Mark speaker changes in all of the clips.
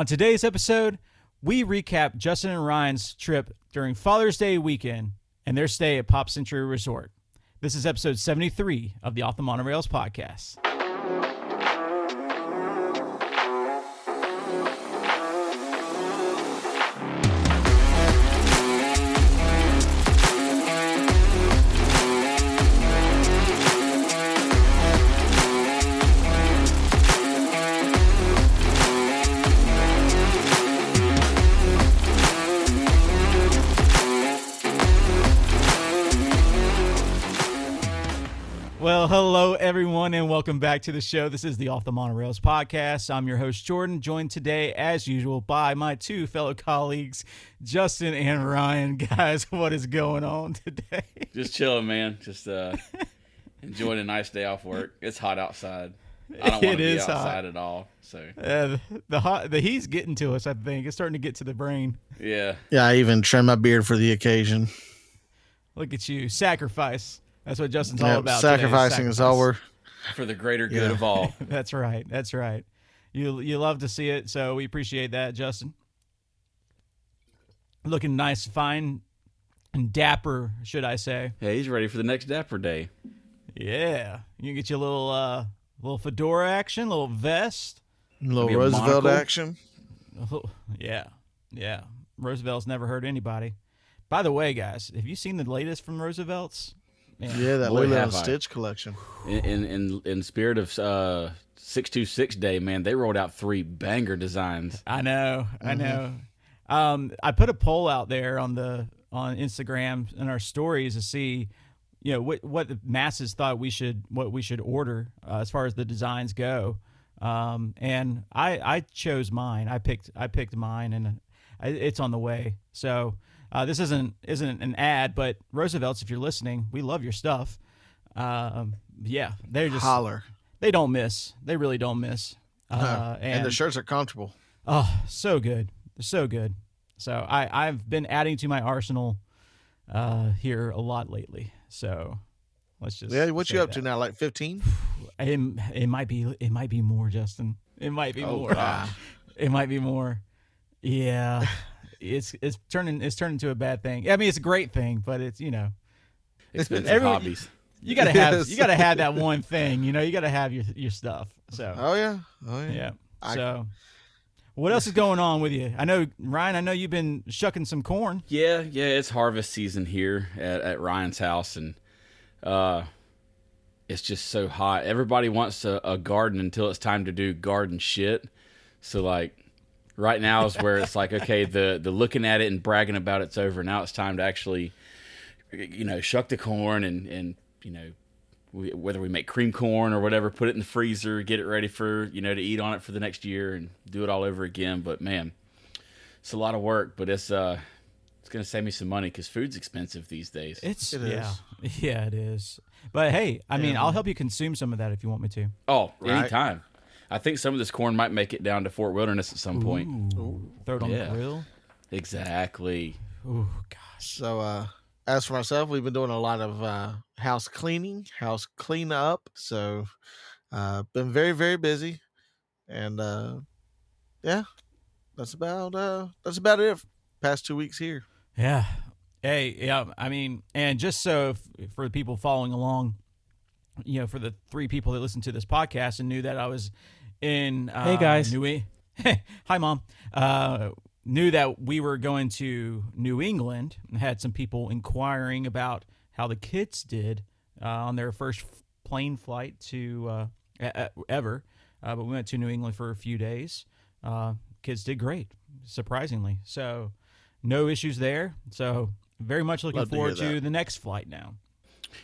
Speaker 1: On today's episode, we recap Justin and Ryan's trip during Father's Day weekend and their stay at Pop Century Resort. This is episode 73 of the Off the Monorails podcast. Everyone, and welcome back to the show. This is the Off the Monorails podcast. I'm your host Jordan, joined today, as usual, by my two fellow colleagues, Justin and Ryan. Guys, what is going on today?
Speaker 2: Just chilling, man. Just uh, enjoying a nice day off work. It's hot outside. I don't want
Speaker 1: It
Speaker 2: to be
Speaker 1: is hot.
Speaker 2: at all. So
Speaker 1: Uh, the hot, the heat's getting to us. I think it's starting to get to the brain.
Speaker 2: yeah,
Speaker 3: Yeah, I even trimmed my beard for the occasion.
Speaker 1: Look at you, sacrifice. That's what Justin's all
Speaker 3: Yep,
Speaker 1: about. today,
Speaker 3: sacrificing is all we're.
Speaker 2: For the greater good
Speaker 3: Yeah.
Speaker 2: of all.
Speaker 1: That's right. That's right. You you love to see it, so we appreciate that, Justin. Looking nice, fine, and dapper, should I say?
Speaker 2: Hey, he's ready for the next Dapper Day.
Speaker 1: Yeah, you can get your little uh little fedora action, little vest.
Speaker 3: Little
Speaker 2: Maybe a
Speaker 3: Roosevelt action.
Speaker 1: Oh, yeah, yeah. Roosevelt's never hurt anybody. By the way, guys, have you seen the latest from Roosevelt's? Man,
Speaker 3: Yeah, that
Speaker 2: Boy,
Speaker 3: Lilo
Speaker 2: have
Speaker 3: and
Speaker 2: I.
Speaker 3: Stitch collection.
Speaker 2: In in in, in spirit of uh, six two six day, man, they rolled out three banger designs.
Speaker 1: I know, I
Speaker 3: Mm-hmm.
Speaker 1: know. Um, I put a poll out there on the on Instagram and our stories to see, you know, what what the masses thought we should what we should order uh, as far as the designs go. Um, and I I chose mine. I picked I picked mine, and I, it's on the way. So uh, this isn't isn't an ad, but Roosevelt's, if you're listening, we love your stuff. Um, yeah, they're just
Speaker 3: Holler.
Speaker 1: they don't miss. They really don't miss. Uh,
Speaker 3: and, the shirts are comfortable.
Speaker 1: Oh, so good. They're so good. So I, I've been adding to my arsenal uh, here a lot lately. So let's just
Speaker 3: Yeah, what you up
Speaker 1: that.
Speaker 3: to now? Like 15?
Speaker 1: It, it might be it might be more, Justin. It might be
Speaker 2: Oh,
Speaker 1: more.
Speaker 2: gosh.
Speaker 1: It might be more. Yeah. it's it's turning it's turning into a bad thing. I mean, it's a great thing, but it's you know
Speaker 2: Expensive
Speaker 1: Everyone-
Speaker 2: hobbies.
Speaker 1: you gotta have
Speaker 3: Yes.
Speaker 1: you gotta have that one thing. You know, you gotta have your your stuff. So
Speaker 3: Oh, yeah. Oh, yeah.
Speaker 1: Yeah.
Speaker 3: I-
Speaker 1: so, what else is going on with you? I know Ryan. I know you've been shucking some corn.
Speaker 2: Yeah, yeah, it's harvest season here at, at Ryan's house, and uh, it's just so hot. Everybody wants a, a garden until it's time to do garden shit. So like, right now is where it's like, okay, the the looking at it and bragging about it's over. Now it's time to actually, you know, shuck the corn and and you know. We, whether we make cream corn or whatever, put it in the freezer, get it ready for you know to eat on it for the next year, and do it all over again. But man, it's a lot of work, but it's uh, it's gonna save me some money because food's expensive these days.
Speaker 1: It's
Speaker 3: It
Speaker 1: yeah, yeah, it is. But hey, I mean,
Speaker 3: Yeah.
Speaker 1: I'll help you consume some of that if you want me to.
Speaker 2: oh,
Speaker 3: Right.
Speaker 2: anytime. I think some of this corn might make it down to Fort Wilderness at some point.
Speaker 1: Ooh, throw it on
Speaker 2: Yeah.
Speaker 1: the grill.
Speaker 2: Exactly.
Speaker 1: Oh gosh.
Speaker 3: So, uh, as for myself, we've been doing a lot of uh, house cleaning, house cleanup. So, uh, been very, very busy, and uh, yeah, that's about uh, that's about it. Past two weeks here.
Speaker 1: Yeah. Hey, yeah. I mean, and just so f- for the people following along, you know, for the three people that listen to this podcast and knew that I was in uh,
Speaker 4: Hey, guys.
Speaker 1: New E- Hi, mom. Uh, knew that we were going to New England and had some people inquiring about how the kids did uh, on their first f- plane flight to uh, ever. Uh, but we went to New England for a few days. Uh, kids did great, surprisingly. So no issues there. So very much looking
Speaker 3: Love
Speaker 1: forward
Speaker 3: hear
Speaker 1: to the next flight now.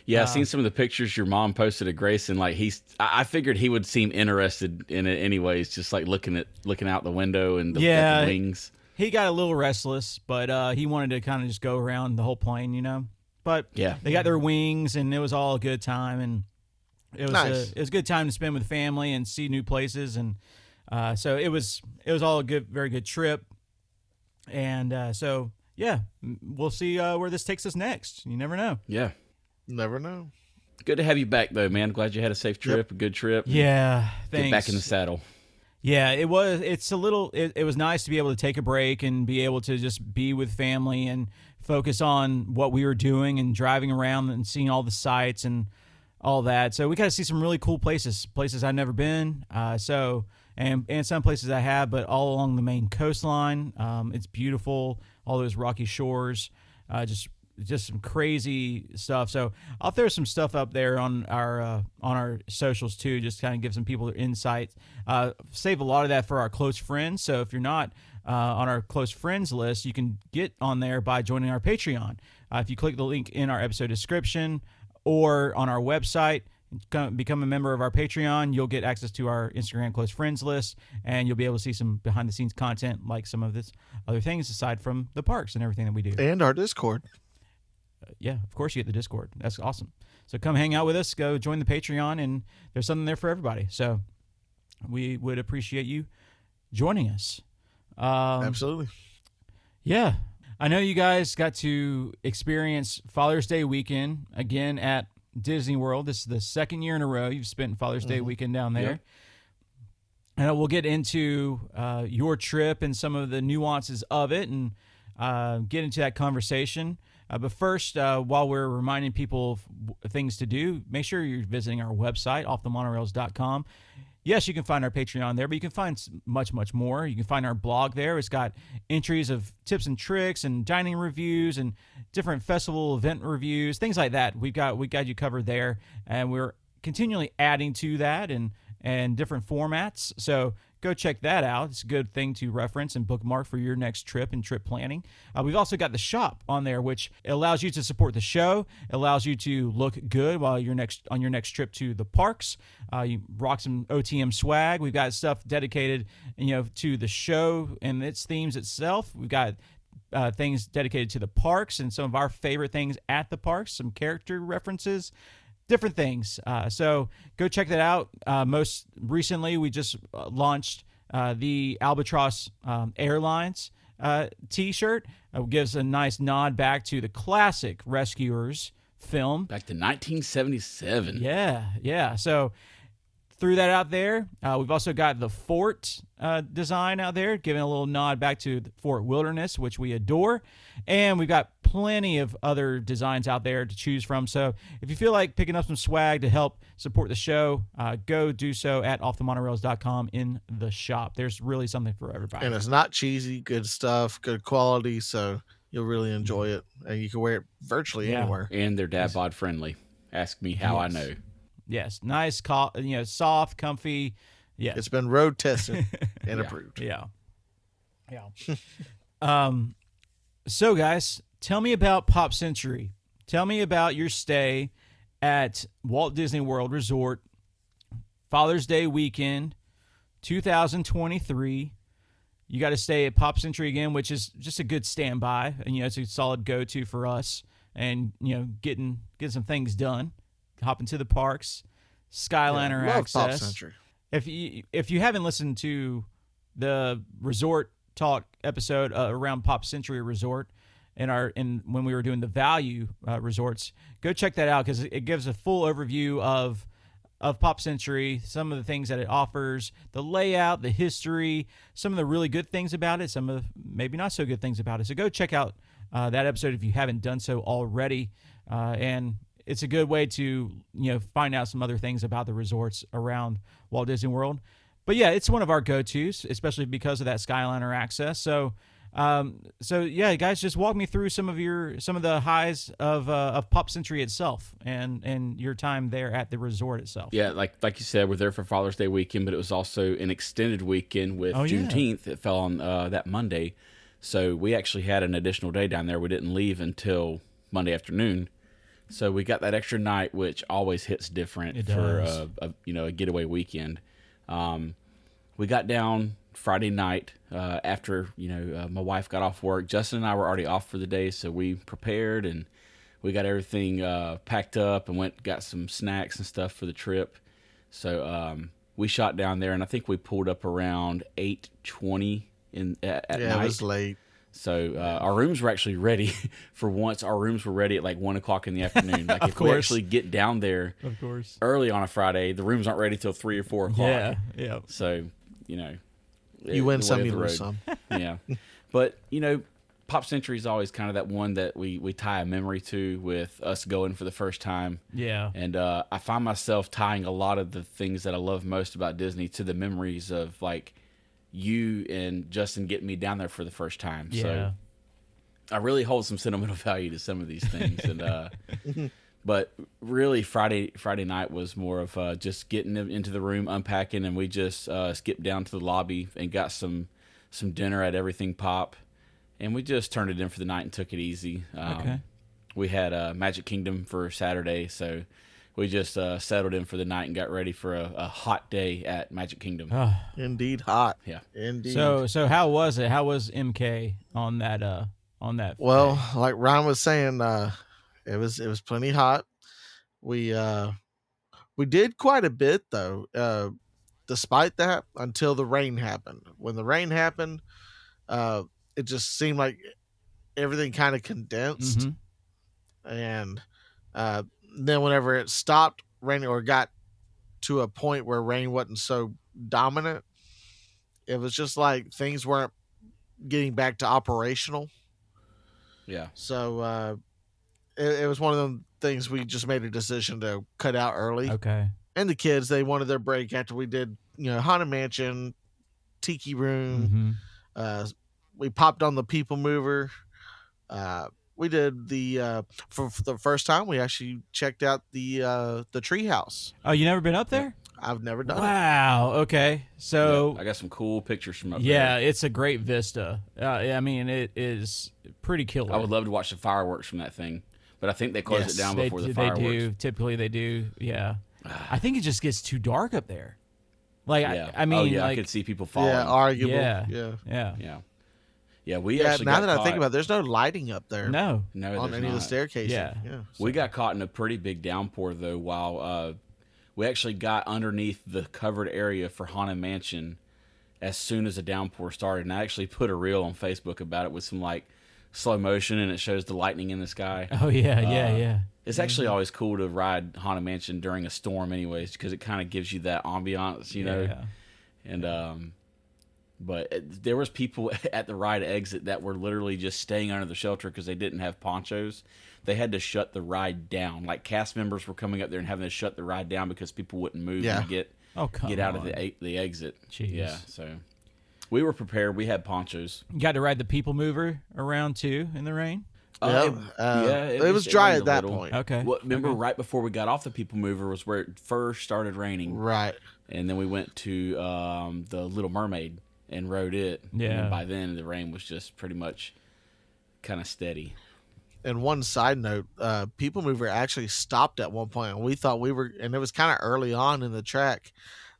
Speaker 2: Yeah,
Speaker 1: Uh,
Speaker 2: I've seen some of the pictures your mom posted of Grayson. Like he's, I I figured he would seem interested in it anyways. Just like looking at looking out the window and the,
Speaker 1: Yeah.
Speaker 2: the wings.
Speaker 1: He got a little restless, but uh, he wanted to kind of just go around the whole plane, you know. But
Speaker 2: Yeah.
Speaker 1: they got their wings, and it was all a good time, and it was
Speaker 3: Nice.
Speaker 1: a, it was a good time to spend with family and see new places, and uh, so it was it was all a good, very good trip, and uh, so yeah, we'll see uh, where this takes us next. You never know.
Speaker 2: Yeah.
Speaker 3: Never know.
Speaker 2: Good to have you back though, man. Glad you had a safe trip, a good trip.
Speaker 1: Yeah,
Speaker 2: Get back in the saddle.
Speaker 1: Yeah, it was. It's a little. It, it was nice to be able to take a break and be able to just be with family and focus on what we were doing and driving around and seeing all the sights and all that. So we got to see some really cool places, places I've never been. Uh, so and and some places I have, but all along the Maine coastline. Um, it's beautiful. All those rocky shores. Uh, just just some crazy stuff. So I'll throw some stuff up there on our uh, on our socials too, just kind of give some people their insight. Uh, save a lot of that for our close friends. So if you're not uh, on our close friends list, you can get on there by joining our Patreon. Uh, if you click the link in our episode description or on our website. Come, become a member of our Patreon. You'll get access to our Instagram close friends list, and you'll be able to see some behind the scenes content, like some of this other things aside from the parks and everything that we do
Speaker 3: And our Discord.
Speaker 1: Yeah, of course you get the Discord. That's awesome. So come hang out with us. Go join the Patreon, and there's something there for everybody. So we would appreciate you joining us. Um,
Speaker 3: Absolutely.
Speaker 1: yeah, I know you guys got to experience Father's Day weekend again at Disney World. This is the second year in a row you've spent Father's Day weekend down there.
Speaker 2: Yep.
Speaker 1: And we'll get into uh, your trip and some of the nuances of it and uh, get into that conversation. Uh, but first, uh, while we're reminding people of things to do, make sure you're visiting our website, offthemonorails.com. Yes, you can find our Patreon there, but you can find much, much more. You can find our blog there. It's got entries of tips and tricks and dining reviews and different festival event reviews, things like that. We've got we got you covered there, and we're continually adding to that and and different formats. So go check that out. It's a good thing to reference and bookmark for your next trip and trip planning. Uh, we've also got the shop on there, which allows you to support the show. Allows you to look good while you're next on your next trip to the parks. Uh, you rock some OTM swag. We've got stuff dedicated, you know, to the show and its themes itself. We've got uh, things dedicated to the parks and some of our favorite things at the parks, some character references, different things. Uh, so go check that out. Uh, most recently, we just uh, launched uh, the Albatross um, Airlines uh, T-shirt. Uh, gives a nice nod back to the classic Rescuers film.
Speaker 2: Back to 1977.
Speaker 1: Yeah, yeah. So threw that out there. Uh, we've also got the fort uh, design out there, giving a little nod back to the Fort Wilderness, which we adore. And we've got plenty of other designs out there to choose from. So if you feel like picking up some swag to help support the show, uh, go do so at offthemonorails.com in the shop. There's really something for everybody.
Speaker 3: And it's not cheesy, good stuff, good quality. So you'll really enjoy it. And you can wear it virtually
Speaker 1: Yeah.
Speaker 3: anywhere.
Speaker 2: And they're dad bod friendly. Ask me how I know.
Speaker 1: Yes, nice, co- you know, soft, comfy. Yeah,
Speaker 3: It's been road tested and
Speaker 2: Yeah.
Speaker 3: approved.
Speaker 1: Yeah. Yeah. um so guys, tell me about Pop Century. Tell me about your stay at Walt Disney World Resort Father's Day weekend 2023. You got to stay at Pop Century again, which is just a good standby, and you know it's a solid go-to for us, and you know getting getting some things done, hopping to the parks, Skyliner
Speaker 3: Love
Speaker 1: access. If you if you haven't listened to the resort talk episode uh, around Pop Century Resort in our in when we were doing the value uh, resorts, go check that out because it gives a full overview of of Pop Century, some of the things that it offers, the layout, the history, some of the really good things about it, some of the maybe not so good things about it. So go check out uh, that episode if you haven't done so already, uh, and it's a good way to you know find out some other things about the resorts around Walt Disney World. But yeah, it's one of our go-tos, especially because of that Skyliner access. So, um, so yeah, guys, just walk me through some of your some of the highs of uh, of Pop Century itself and and your time there at the resort itself.
Speaker 2: Yeah, like like you said, we're there for Father's Day weekend, but it was also an extended weekend with
Speaker 1: Oh, yeah.
Speaker 2: Juneteenth. It fell on uh, that Monday, so we actually had an additional day down there. We didn't leave until Monday afternoon, so we got that extra night, which always hits different
Speaker 1: It
Speaker 2: for a, a you know a getaway weekend. Um, we got down Friday night uh, after you know uh, my wife got off work. Justin and I were already off for the day, so we prepared and we got everything uh, packed up and went got some snacks and stuff for the trip. So um, we shot down there, and I think we pulled up around eight twenty in at, at
Speaker 3: yeah,
Speaker 2: night.
Speaker 3: it was late.
Speaker 2: So uh, our rooms were actually ready for once. Our rooms were ready at like one o'clock in the afternoon. Like
Speaker 1: Of
Speaker 2: if we actually get down there
Speaker 1: Of course.
Speaker 2: early on a Friday, the rooms aren't ready till three or four o'clock.
Speaker 1: Yeah. Yeah.
Speaker 2: So you know,
Speaker 3: You
Speaker 2: the
Speaker 3: win some, you lose some.
Speaker 2: yeah. But, you know, Pop Century is always kind of that one that we, we tie a memory to with us going for the first time.
Speaker 1: Yeah.
Speaker 2: And uh, I find myself tying a lot of the things that I love most about Disney to the memories of like you and Justin getting me down there for the first time.
Speaker 1: Yeah.
Speaker 2: So I really hold some sentimental value to some of these things. and uh, but really, Friday Friday night was more of uh, just getting them into the room, unpacking, and we just uh, skipped down to the lobby and got some some dinner at Everything Pop, and we just turned it in for the night and took it easy. Um,
Speaker 1: Okay.
Speaker 2: We had uh, Magic Kingdom for Saturday, so we just uh, settled in for the night and got ready for a, a hot day at Magic Kingdom.
Speaker 1: Oh,
Speaker 3: Indeed, hot.
Speaker 2: Yeah.
Speaker 3: Indeed.
Speaker 1: so so how was it? How was MK on that uh on that
Speaker 3: Well,
Speaker 1: day?
Speaker 3: like Ryan was saying, uh, it was it was plenty hot. We uh, we did quite a bit though. Uh, despite that, until the rain happened. When the rain happened, uh, it just seemed like everything kind of condensed,
Speaker 1: Mhm.
Speaker 3: and uh, then whenever it stopped raining or got to a point where rain wasn't so dominant, it was just like things weren't getting back to operational.
Speaker 2: Yeah.
Speaker 3: So uh, it, it was one of them things we just made a decision to cut out early.
Speaker 1: Okay.
Speaker 3: And the kids, they wanted their break after we did, you know, Haunted Mansion, Tiki Room.
Speaker 1: Mhm.
Speaker 3: Uh, we popped on the People Mover. Uh, we did the uh, for, for the first time. We actually checked out the uh, the treehouse.
Speaker 1: Oh, you never been up there?
Speaker 3: I've never done it.
Speaker 1: Wow. Okay. So
Speaker 2: Yeah, I got some cool pictures from up
Speaker 1: yeah,
Speaker 2: there.
Speaker 1: Yeah, it's a great vista. Uh, I mean, it is pretty killer.
Speaker 2: I would love to watch the fireworks from that thing, but I think they close
Speaker 3: Yes,
Speaker 2: it down
Speaker 1: they,
Speaker 2: before the
Speaker 1: they do. Typically, they do. Yeah. I think it just gets too dark up there. Like
Speaker 2: Yeah.
Speaker 1: I, I mean,
Speaker 2: oh, yeah,
Speaker 1: like
Speaker 2: I could see people falling.
Speaker 3: Yeah, arguable.
Speaker 1: Yeah.
Speaker 3: Yeah.
Speaker 1: yeah.
Speaker 2: yeah, yeah. We
Speaker 3: Yeah,
Speaker 2: actually
Speaker 3: now
Speaker 2: got
Speaker 3: that I think about it, there's no lighting up there
Speaker 1: No.
Speaker 2: no,
Speaker 3: on
Speaker 2: there's
Speaker 3: any of the
Speaker 2: not.
Speaker 3: staircases.
Speaker 1: Yeah.
Speaker 3: yeah.
Speaker 2: We got caught in a pretty big downpour though. While uh, we actually got underneath the covered area for Haunted Mansion as soon as the downpour started, and I actually put a reel on Facebook about it with some like slow motion, and it shows the lightning in the sky.
Speaker 1: Oh yeah, yeah,
Speaker 2: Uh,
Speaker 1: yeah.
Speaker 2: It's actually always cool to ride Haunted Mansion during a storm, anyways, because it kind of gives you that ambiance, you know.
Speaker 1: Yeah.
Speaker 2: And um, but there was people at the ride exit that were literally just staying under the shelter because they didn't have ponchos. They had to shut the ride down. Like cast members were coming up there and having to shut the ride down because people wouldn't move
Speaker 3: Yeah.
Speaker 2: and get
Speaker 1: Oh come
Speaker 2: get out of the the exit.
Speaker 1: Jeez.
Speaker 2: Yeah, so we were prepared. We had ponchos.
Speaker 1: You got to ride the people mover around too in the rain.
Speaker 3: Yeah,
Speaker 2: Uh,
Speaker 3: uh,
Speaker 2: yeah,
Speaker 3: it, was dry
Speaker 2: rained
Speaker 3: at that
Speaker 2: little.
Speaker 3: point.
Speaker 1: Okay.
Speaker 2: Well, remember
Speaker 1: Okay.
Speaker 2: right before we got off the People Mover was where it first started raining.
Speaker 3: Right.
Speaker 2: and then we went to um, the Little Mermaid and rode it. And
Speaker 1: Yeah.
Speaker 2: then by then the rain was just pretty much kind of steady.
Speaker 3: And one side note, uh, People Mover actually stopped at one point, and we thought we were, and it was kind of early on in the track.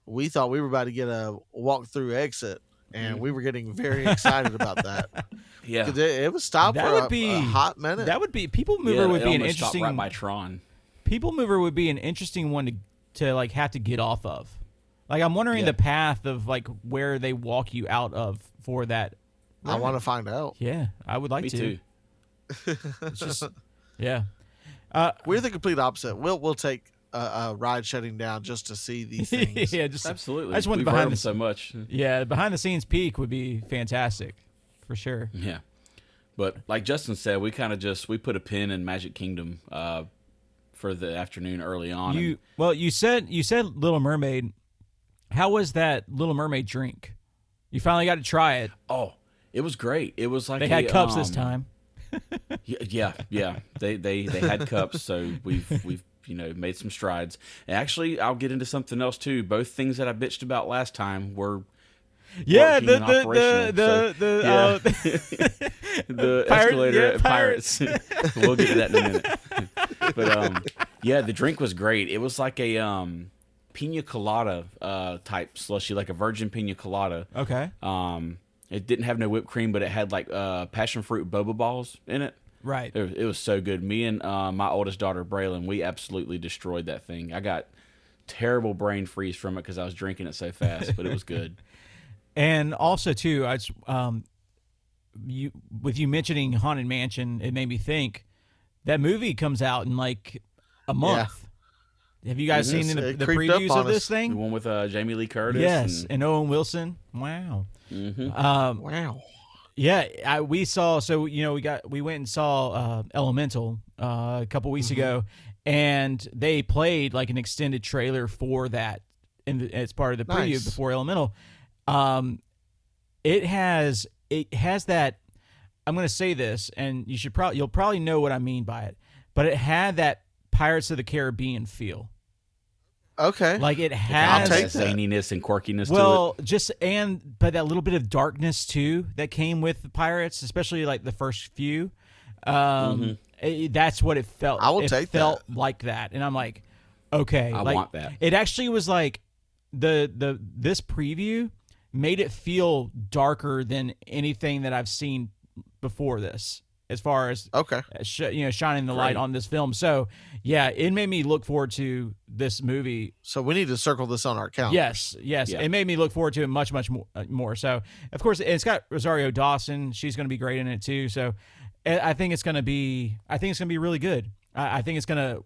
Speaker 3: We thought we were about to get a walk through exit, and we were getting very excited about that.
Speaker 2: Yeah,
Speaker 3: It, it was stopped
Speaker 1: That
Speaker 3: for
Speaker 1: would
Speaker 3: a,
Speaker 1: be
Speaker 3: a hot minute.
Speaker 1: That would be people mover
Speaker 2: yeah,
Speaker 1: would be an
Speaker 2: almost stopped
Speaker 1: interesting
Speaker 2: right by Tron.
Speaker 1: people mover would be an interesting one to to like have to get off of. Like I'm wondering
Speaker 2: Yeah.
Speaker 1: the path of like where they walk you out of for that.
Speaker 3: I want to find out.
Speaker 1: Yeah, I would like
Speaker 2: Me
Speaker 1: to.
Speaker 2: too.
Speaker 1: It's just yeah. Uh,
Speaker 3: We're the complete opposite. We'll we'll take a, a ride shutting down just to see these things.
Speaker 1: yeah, just
Speaker 2: Absolutely.
Speaker 1: I just went
Speaker 2: We've
Speaker 1: behind the
Speaker 2: them so much.
Speaker 1: yeah behind the scenes peek would be fantastic, for sure.
Speaker 2: Yeah, but like Justin said, we kind of just we put a pin in Magic Kingdom uh, for the afternoon early on. and-
Speaker 1: You well, you said you said Little Mermaid. How was that Little Mermaid drink? You finally got to try it.
Speaker 2: oh, it was great. It was like
Speaker 1: They had
Speaker 2: a,
Speaker 1: cups this
Speaker 2: um,
Speaker 1: time.
Speaker 2: Yeah, yeah. They they they had cups, so we've we've you know made some strides. And actually, I'll get into something else too. Both things that I bitched about last time were
Speaker 1: Yeah, the the the the, the
Speaker 2: yeah.
Speaker 1: uh,
Speaker 2: the
Speaker 1: Pirate-
Speaker 2: escalator
Speaker 1: yeah,
Speaker 2: at Pirates. we'll get to that in a minute. but um, yeah, the drink was great. It was like a um, pina colada uh, type slushy, like a virgin pina colada.
Speaker 1: okay,
Speaker 2: Um, it didn't have no whipped cream, but it had like uh, passion fruit boba balls in it.
Speaker 1: right.
Speaker 2: It was, it was so good. Me and uh, my oldest daughter Braylon, we absolutely destroyed that thing. I got terrible brain freeze from it because I was drinking it so fast, but it was good.
Speaker 1: And also too, I just, um, you with you mentioning Haunted Mansion, it made me think that movie comes out in like a month. Have you guys seen the, the previews of this
Speaker 3: us.
Speaker 2: The one with uh, Jamie Lee Curtis.
Speaker 1: Yes,
Speaker 2: and-
Speaker 1: and Owen Wilson. Wow.
Speaker 2: Mhm.
Speaker 1: Um,
Speaker 3: Wow.
Speaker 1: Yeah, I, we saw. So you know, we got we went and saw uh, Elemental uh, a couple weeks
Speaker 3: Mm-hmm.
Speaker 1: ago, and they played like an extended trailer for that, in the, as part of the preview
Speaker 3: Nice.
Speaker 1: before Elemental. Um, it has it has that. I'm going to say this, and you should probably you'll probably know what I mean by it, but it had that Pirates of the Caribbean feel.
Speaker 3: Okay.
Speaker 1: Like it
Speaker 2: I'll
Speaker 1: has
Speaker 3: take
Speaker 2: that
Speaker 3: that.
Speaker 2: zaniness and quirkiness
Speaker 1: well, just and but that little bit of darkness too that came with the pirates, especially like the first few. Um, it- that's what it felt.
Speaker 3: I will
Speaker 1: it
Speaker 3: take
Speaker 1: felt like that, and I'm like, okay,
Speaker 2: I
Speaker 1: like,
Speaker 2: want that.
Speaker 1: It actually was like the the this preview made it feel darker than anything that I've seen before this, as far as
Speaker 3: okay.
Speaker 1: sh- you know shining the light on this film. So yeah, it made me look forward to this movie
Speaker 3: So we need to circle this on our calendar.
Speaker 1: Yes, yes.
Speaker 2: Yeah.
Speaker 1: It made me look forward to it much, much more. uh, more. So, of course, it's got Rosario Dawson. She's going to be great in it too. So, I I think it's going to be. I think it's going to be really good. I, I think it's going to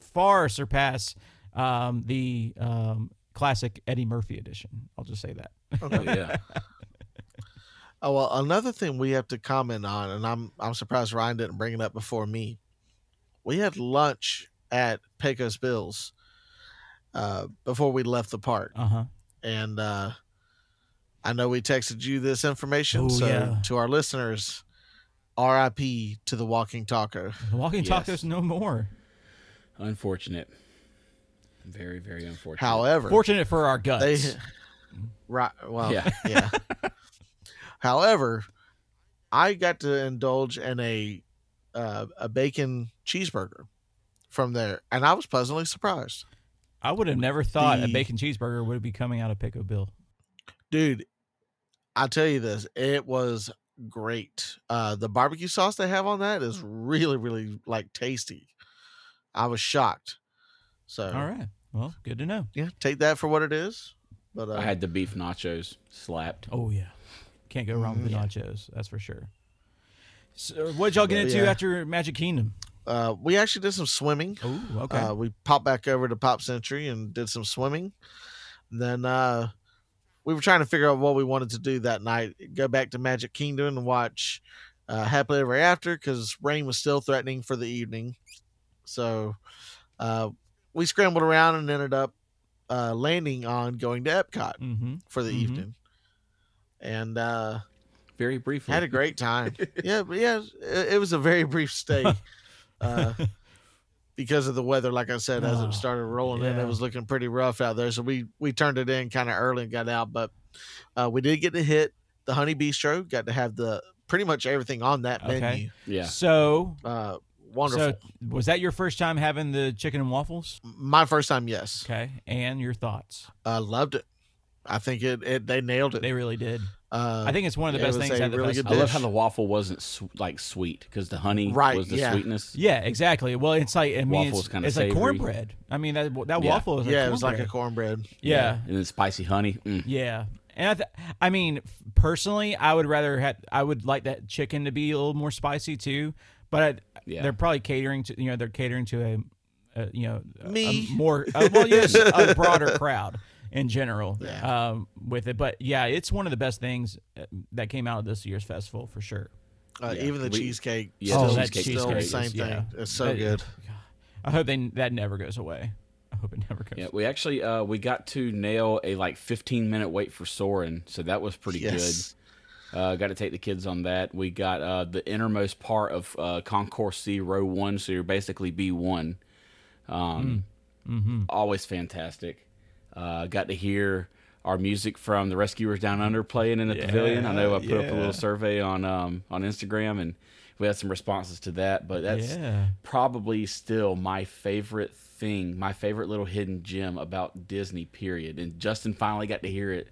Speaker 1: far surpass um, the um, classic Eddie Murphy edition. I'll just say that.
Speaker 2: to it. Oh, yeah.
Speaker 3: Oh well, another thing we have to comment on, and I'm I'm surprised Ryan didn't bring it up before me. We had lunch at Pecos Bills uh, before we left the park,
Speaker 1: Uh huh.
Speaker 3: and uh, I know we texted you this information.
Speaker 1: Oh,
Speaker 3: so
Speaker 1: yeah.
Speaker 3: to our listeners, R.I.P. to the Walking Taco.
Speaker 1: The Walking
Speaker 2: Yes.
Speaker 1: Tacos no more.
Speaker 2: Unfortunate. Very, very unfortunate.
Speaker 3: However,
Speaker 1: Fortunate for our guts.
Speaker 3: they right well
Speaker 2: Yeah.
Speaker 3: yeah. However, I got to indulge in a uh, a bacon cheeseburger from there, and I was pleasantly surprised,
Speaker 1: I would have never thought a bacon cheeseburger would be coming out of Pecos Bill.
Speaker 3: dude. I tell you this, it was great. Uh, the barbecue sauce they have on that is really, really like tasty. I was shocked. So
Speaker 1: All right. Well, good to know.
Speaker 3: yeah, take that for what it is. But uh,
Speaker 2: I had the beef nachos slapped.
Speaker 1: Oh yeah, can't go wrong with the
Speaker 3: Mm,
Speaker 1: nachos. That's for sure. So, what did y'all get into
Speaker 3: yeah.
Speaker 1: after Magic Kingdom?
Speaker 3: uh, we actually did some swimming.
Speaker 1: Oh, okay.
Speaker 3: Uh, we popped back over to Pop Century and did some swimming. Then uh, we were trying to figure out what we wanted to do that night. Go back to Magic Kingdom and watch uh, Happily Ever After because rain was still threatening for the evening. So uh, we scrambled around and ended up uh, landing on going to Epcot
Speaker 1: mm-hmm.
Speaker 3: for the
Speaker 1: Mhm.
Speaker 3: evening. And uh,
Speaker 2: Very briefly.
Speaker 3: had a great time. yeah, but yeah, it, it was a very brief stay. Uh, because of the weather, like I said, as
Speaker 1: Oh,
Speaker 3: it started rolling in, it was looking pretty rough out there. So we we turned it in kind of early and got out, but uh, we did get to hit the Honey Bee-stro. Got to have the pretty much everything on that
Speaker 1: Okay.
Speaker 3: menu.
Speaker 2: Yeah.
Speaker 1: So,
Speaker 3: Uh, wonderful.
Speaker 1: so was that your first time having the chicken and waffles?
Speaker 3: My first time, yes,
Speaker 1: Okay, and your thoughts?
Speaker 3: uh, loved it. I think it, it they nailed it.
Speaker 1: They really did.
Speaker 3: uh,
Speaker 1: I think it's one of the
Speaker 3: it
Speaker 1: best things
Speaker 3: a
Speaker 1: at the
Speaker 3: really good
Speaker 1: festival.
Speaker 2: I love how the waffle wasn't su- like sweet because the honey
Speaker 3: Right,
Speaker 2: was the
Speaker 3: yeah.
Speaker 2: sweetness.
Speaker 1: Yeah, exactly. Well, it's like I mean,
Speaker 2: Waffle's
Speaker 1: it's,
Speaker 2: kinda
Speaker 1: it's like cornbread. I mean, that that
Speaker 2: Yeah.
Speaker 1: waffle is like
Speaker 3: yeah, it was like a
Speaker 1: cornbread.
Speaker 3: cornbread.
Speaker 1: yeah.
Speaker 2: And then spicy honey. Mm.
Speaker 1: Yeah, and I, th- I mean, personally, I would rather have. I would like that chicken to be a little more spicy too. But I,
Speaker 2: Yeah.
Speaker 1: they're probably catering to you know they're catering to a, a you know a-
Speaker 3: Me.
Speaker 1: a more uh, well yes a broader crowd in general
Speaker 3: Yeah.
Speaker 1: um, with it. But yeah, it's one of the best things uh, that came out of this year's festival for sure.
Speaker 3: Uh,
Speaker 2: Yeah,
Speaker 3: Even the
Speaker 2: we-
Speaker 3: cheesecake.
Speaker 2: Yeah,
Speaker 3: still,
Speaker 2: the
Speaker 1: that
Speaker 2: cheesecake
Speaker 3: still
Speaker 2: is
Speaker 3: the
Speaker 2: great.
Speaker 3: same
Speaker 1: Yeah.
Speaker 3: thing. It's so
Speaker 1: That-
Speaker 3: good.
Speaker 1: I hope they that never goes away. I hope it never goes.
Speaker 2: Yeah, we actually uh, we got to nail a like 15 minute wait for Soarin', so that was pretty
Speaker 3: Yes.
Speaker 2: good. Uh, got to take the kids on that. We got uh, the innermost part of uh, Concourse C, row one, so you're basically B one. Um,
Speaker 1: Mm-hmm.
Speaker 2: Always fantastic. Uh, got to hear our music from the Rescuers Down Under playing in the pavilion. I know I put up a little survey on um, on Instagram, and we had some responses to that. But that's
Speaker 1: yeah.
Speaker 2: probably still my favorite thing, my favorite little hidden gem about Disney. Period. And Justin finally got to hear it,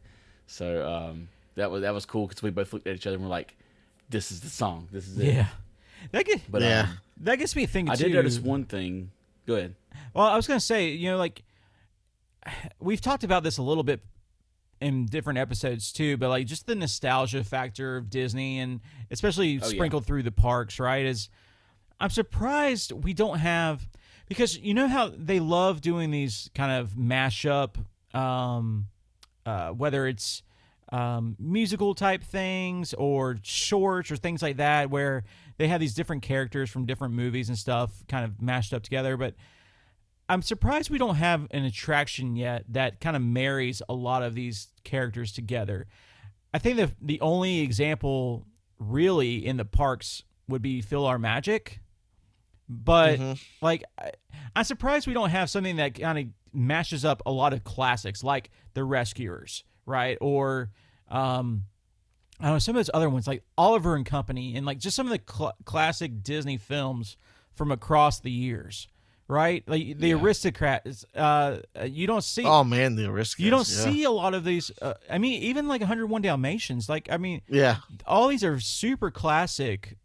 Speaker 2: so um, that was that was cool because we both looked at each other and were like, "This is the song. This is it."
Speaker 1: Yeah. That get,
Speaker 2: But
Speaker 3: Yeah.
Speaker 2: um,
Speaker 1: that gets me thinking
Speaker 2: I
Speaker 1: too.
Speaker 2: did notice one thing. Go ahead.
Speaker 1: Well, I was going to say, you know, like we've talked about this a little bit in different episodes too, but like just the nostalgia factor of Disney and especially
Speaker 2: Oh, yeah.
Speaker 1: sprinkled through the parks, right? Is I'm surprised we don't have because you know how they love doing these kind of mashup, um, uh, whether it's um, musical type things or shorts or things like that, where they have these different characters from different movies and stuff kind of mashed up together. But I'm surprised we don't have an attraction yet that kind of marries a lot of these characters together. I think the the only example really in the parks would be PhilharMagic, but
Speaker 3: Mhm.
Speaker 1: like I, I'm surprised we don't have something that kind of mashes up a lot of classics like The Rescuers, right? Or um, I don't know some of those other ones like Oliver and Company, and like just some of the cl- classic Disney films from across the years, right? Like the
Speaker 2: Yeah.
Speaker 1: Aristocats. Uh, you don't see.
Speaker 3: Oh man, the risk.
Speaker 1: you don't
Speaker 3: yeah.
Speaker 1: see a lot of these. Uh, I mean, even like 101 Dalmatians. Like, I mean,
Speaker 3: Yeah,
Speaker 1: all these are super classic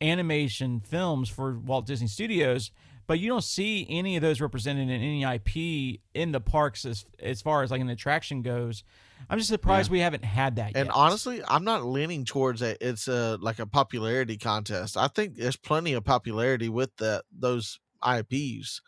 Speaker 1: animation films for Walt Disney Studios, but you don't see any of those represented in any IP in the parks as as far as like an attraction goes. I'm just surprised we haven't had that
Speaker 3: and
Speaker 1: yet.
Speaker 3: honestly, I'm not leaning towards a it's a like a popularity contest. I think there's plenty of popularity with that those IPs.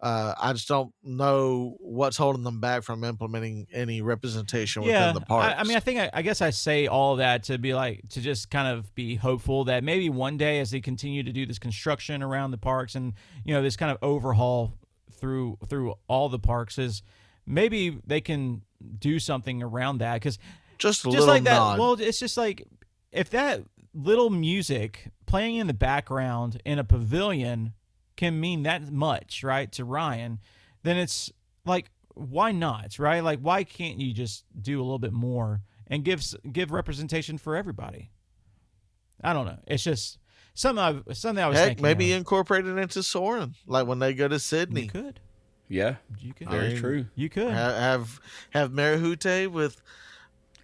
Speaker 3: Uh, I just don't know what's holding them back from implementing any representation
Speaker 1: yeah,
Speaker 3: within the parks.
Speaker 1: I, I mean, I think I, I guess I say all that to be like to just kind of be hopeful that maybe one day as they continue to do this construction around the parks and you know this kind of overhaul through through all the parks is maybe they can do something around that because
Speaker 3: just a
Speaker 1: just like that.
Speaker 3: nod.
Speaker 1: Well, it's just like if that little music playing in the background in a pavilion can mean that much, right, to Ryan, then it's like why not, right? Like why can't you just do a little bit more and give give representation for everybody? I don't know. It's just something I something I was
Speaker 3: Heck,
Speaker 1: thinking.
Speaker 3: maybe
Speaker 1: of.
Speaker 3: incorporate it into Soarin', like when they go to Sydney.
Speaker 1: you could,
Speaker 2: Yeah,
Speaker 1: you could,
Speaker 2: very
Speaker 3: mean,
Speaker 2: true.
Speaker 1: you could.
Speaker 3: Ha- Have have Marahute with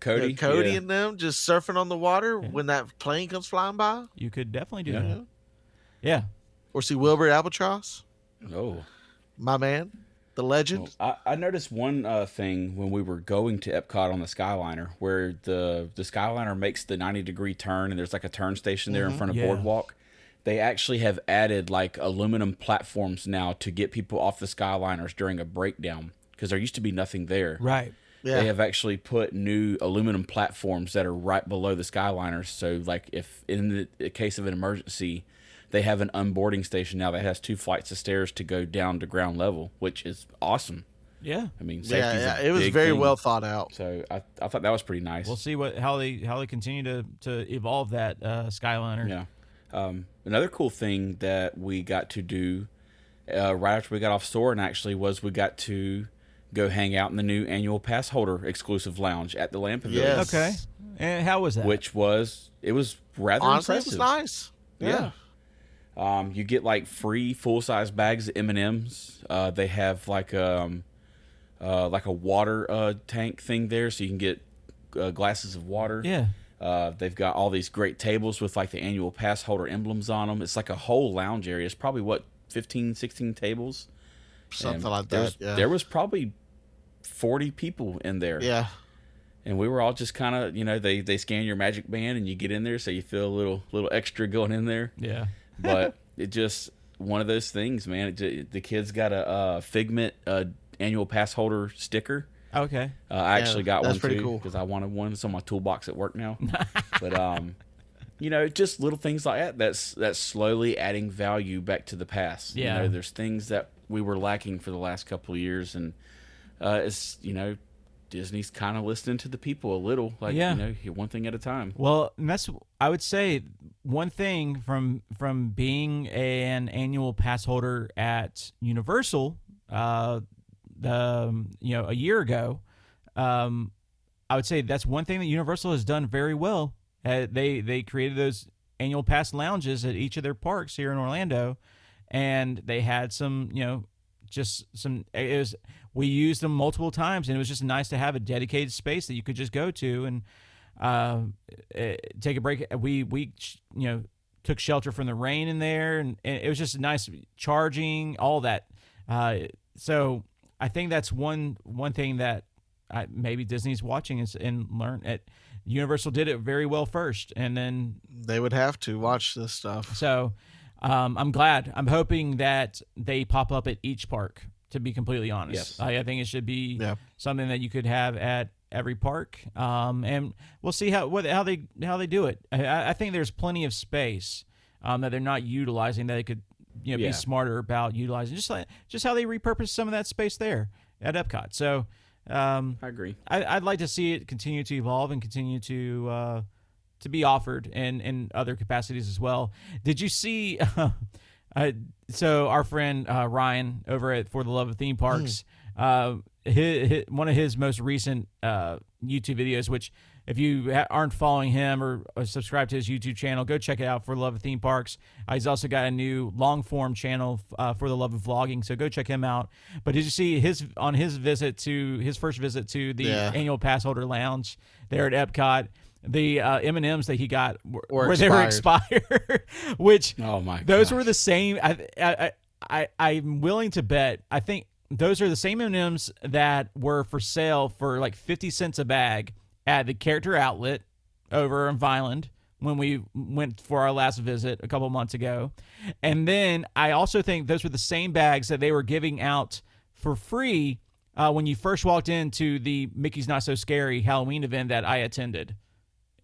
Speaker 2: Cody,
Speaker 3: Cody, Cody
Speaker 2: yeah.
Speaker 3: and them just surfing on the water
Speaker 1: Yeah.
Speaker 3: when that plane comes flying by,
Speaker 1: You could definitely do
Speaker 2: Yeah.
Speaker 1: that. Yeah.
Speaker 3: Or see Wilbur Albatross,
Speaker 2: Oh,
Speaker 3: my man, the legend.
Speaker 2: I, I noticed one uh, thing when we were going to Epcot on the Skyliner, where the the Skyliner makes the ninety degree turn, and there's like a turn station there in front of
Speaker 1: Yeah.
Speaker 2: Boardwalk. They actually have added like aluminum platforms now to get people off the Skyliners during a breakdown because there used to be nothing there.
Speaker 1: Right.
Speaker 3: Yeah,
Speaker 2: They have actually put new aluminum platforms that are right below the Skyliners. So, like, if in the, the case of an emergency, they have an unboarding station now that has two flights of stairs to go down to ground level, which is awesome.
Speaker 1: Yeah.
Speaker 2: I mean,
Speaker 3: yeah, yeah. It was very
Speaker 2: thing.
Speaker 3: well thought out.
Speaker 2: So I, I thought that was pretty nice.
Speaker 1: We'll see what how they how they continue to to evolve that uh, Skyliner.
Speaker 2: Yeah. Um, another cool thing that we got to do uh, right after we got off Soarin' actually was we got to go hang out in the new annual pass holder exclusive lounge at the Lamp Pavilion,
Speaker 3: Yes.
Speaker 1: Okay. And how was that?
Speaker 2: which was it was rather
Speaker 3: Honestly, it
Speaker 2: impressive.
Speaker 3: was nice. Yeah.
Speaker 2: Um, you get like free full size bags of M and M's. Uh, they have like um, uh, like a water uh, tank thing there, so you can get uh, glasses of water.
Speaker 1: yeah.
Speaker 2: Uh, they've got all these great tables with like the annual pass holder emblems on them. It's like a whole lounge area. It's probably what 15, 16 tables.
Speaker 3: Something
Speaker 2: And
Speaker 3: like
Speaker 2: there
Speaker 3: that.
Speaker 2: was-
Speaker 3: yeah.
Speaker 2: There was probably forty people in there.
Speaker 3: yeah.
Speaker 2: And we were all just kind of, you know, they they scan your magic band and you get in there, so you feel a little little extra going in there.
Speaker 1: Yeah.
Speaker 2: But it just one of those things, man. It, ju- the kids got a uh, Figment uh, annual pass holder sticker.
Speaker 1: Okay.
Speaker 2: Uh, I actually got one
Speaker 3: pretty
Speaker 2: too
Speaker 3: cool.
Speaker 2: because I wanted one. It's on my toolbox at work now. but um, you know, just little things like that. That's that's slowly adding value back to the past.
Speaker 1: Yeah.
Speaker 2: You know, there's things that we were lacking for the last couple of years, and uh, it's you know, Disney's kind of listening to the people a little. Like
Speaker 1: Yeah.
Speaker 2: you know, one thing at a time.
Speaker 1: Well, and that's I would say one thing from from being an annual pass holder at Universal, uh, the you know a year ago, um, I would say that's one thing that Universal has done very well. Uh, they they created those annual pass lounges at each of their parks here in Orlando, and they had some you know just some it was we used them multiple times and it was just nice to have a dedicated space that you could just go to and uh, eh, take a break we we you know took shelter from the rain in there and, and it was just nice charging all that uh, so i think that's one one thing that I, maybe disney's watching is and learn at universal did it very well first and then
Speaker 3: They would have to watch this stuff.
Speaker 1: so um, I'm glad. I'm hoping that they pop up at each park. To be completely honest,
Speaker 2: Yes.
Speaker 1: I, I think it should be
Speaker 3: Yeah.
Speaker 1: something that you could have at every park. Um, and we'll see how what, how they how they do it. I, I think there's plenty of space um, that they're not utilizing that they could you know
Speaker 2: Yeah.
Speaker 1: be smarter about utilizing. Just like just how they repurpose some of that space there at Epcot. So. Um,
Speaker 2: I agree.
Speaker 1: I, I'd like to see it continue to evolve and continue to uh, to be offered in in other capacities as well. Did you see? Uh, so our friend uh, Ryan over at For the Love of Theme Parks, uh, his, one of his most recent uh, YouTube videos, which if you ha- aren't following him or, or subscribe to his YouTube channel, go check it out for the love of theme parks. Uh, he's also got a new long form channel uh, for the love of vlogging, so go check him out. But did you see his on his visit to his first visit to the
Speaker 3: Yeah.
Speaker 1: annual pass holder lounge there at Epcot? The uh, M and M's that he got were,
Speaker 3: Were
Speaker 1: where they were expired, which
Speaker 2: Oh my
Speaker 1: those
Speaker 2: gosh.
Speaker 1: were the same. I, I, I, I'm willing to bet. I think those are the same M&Ms that were for sale for like 50 cents a bag at the Character Outlet over in Vineland when we went for our last visit a couple months ago. And then I also think those were the same bags that they were giving out for free uh, when you first walked into the Mickey's Not So Scary Halloween event that I attended.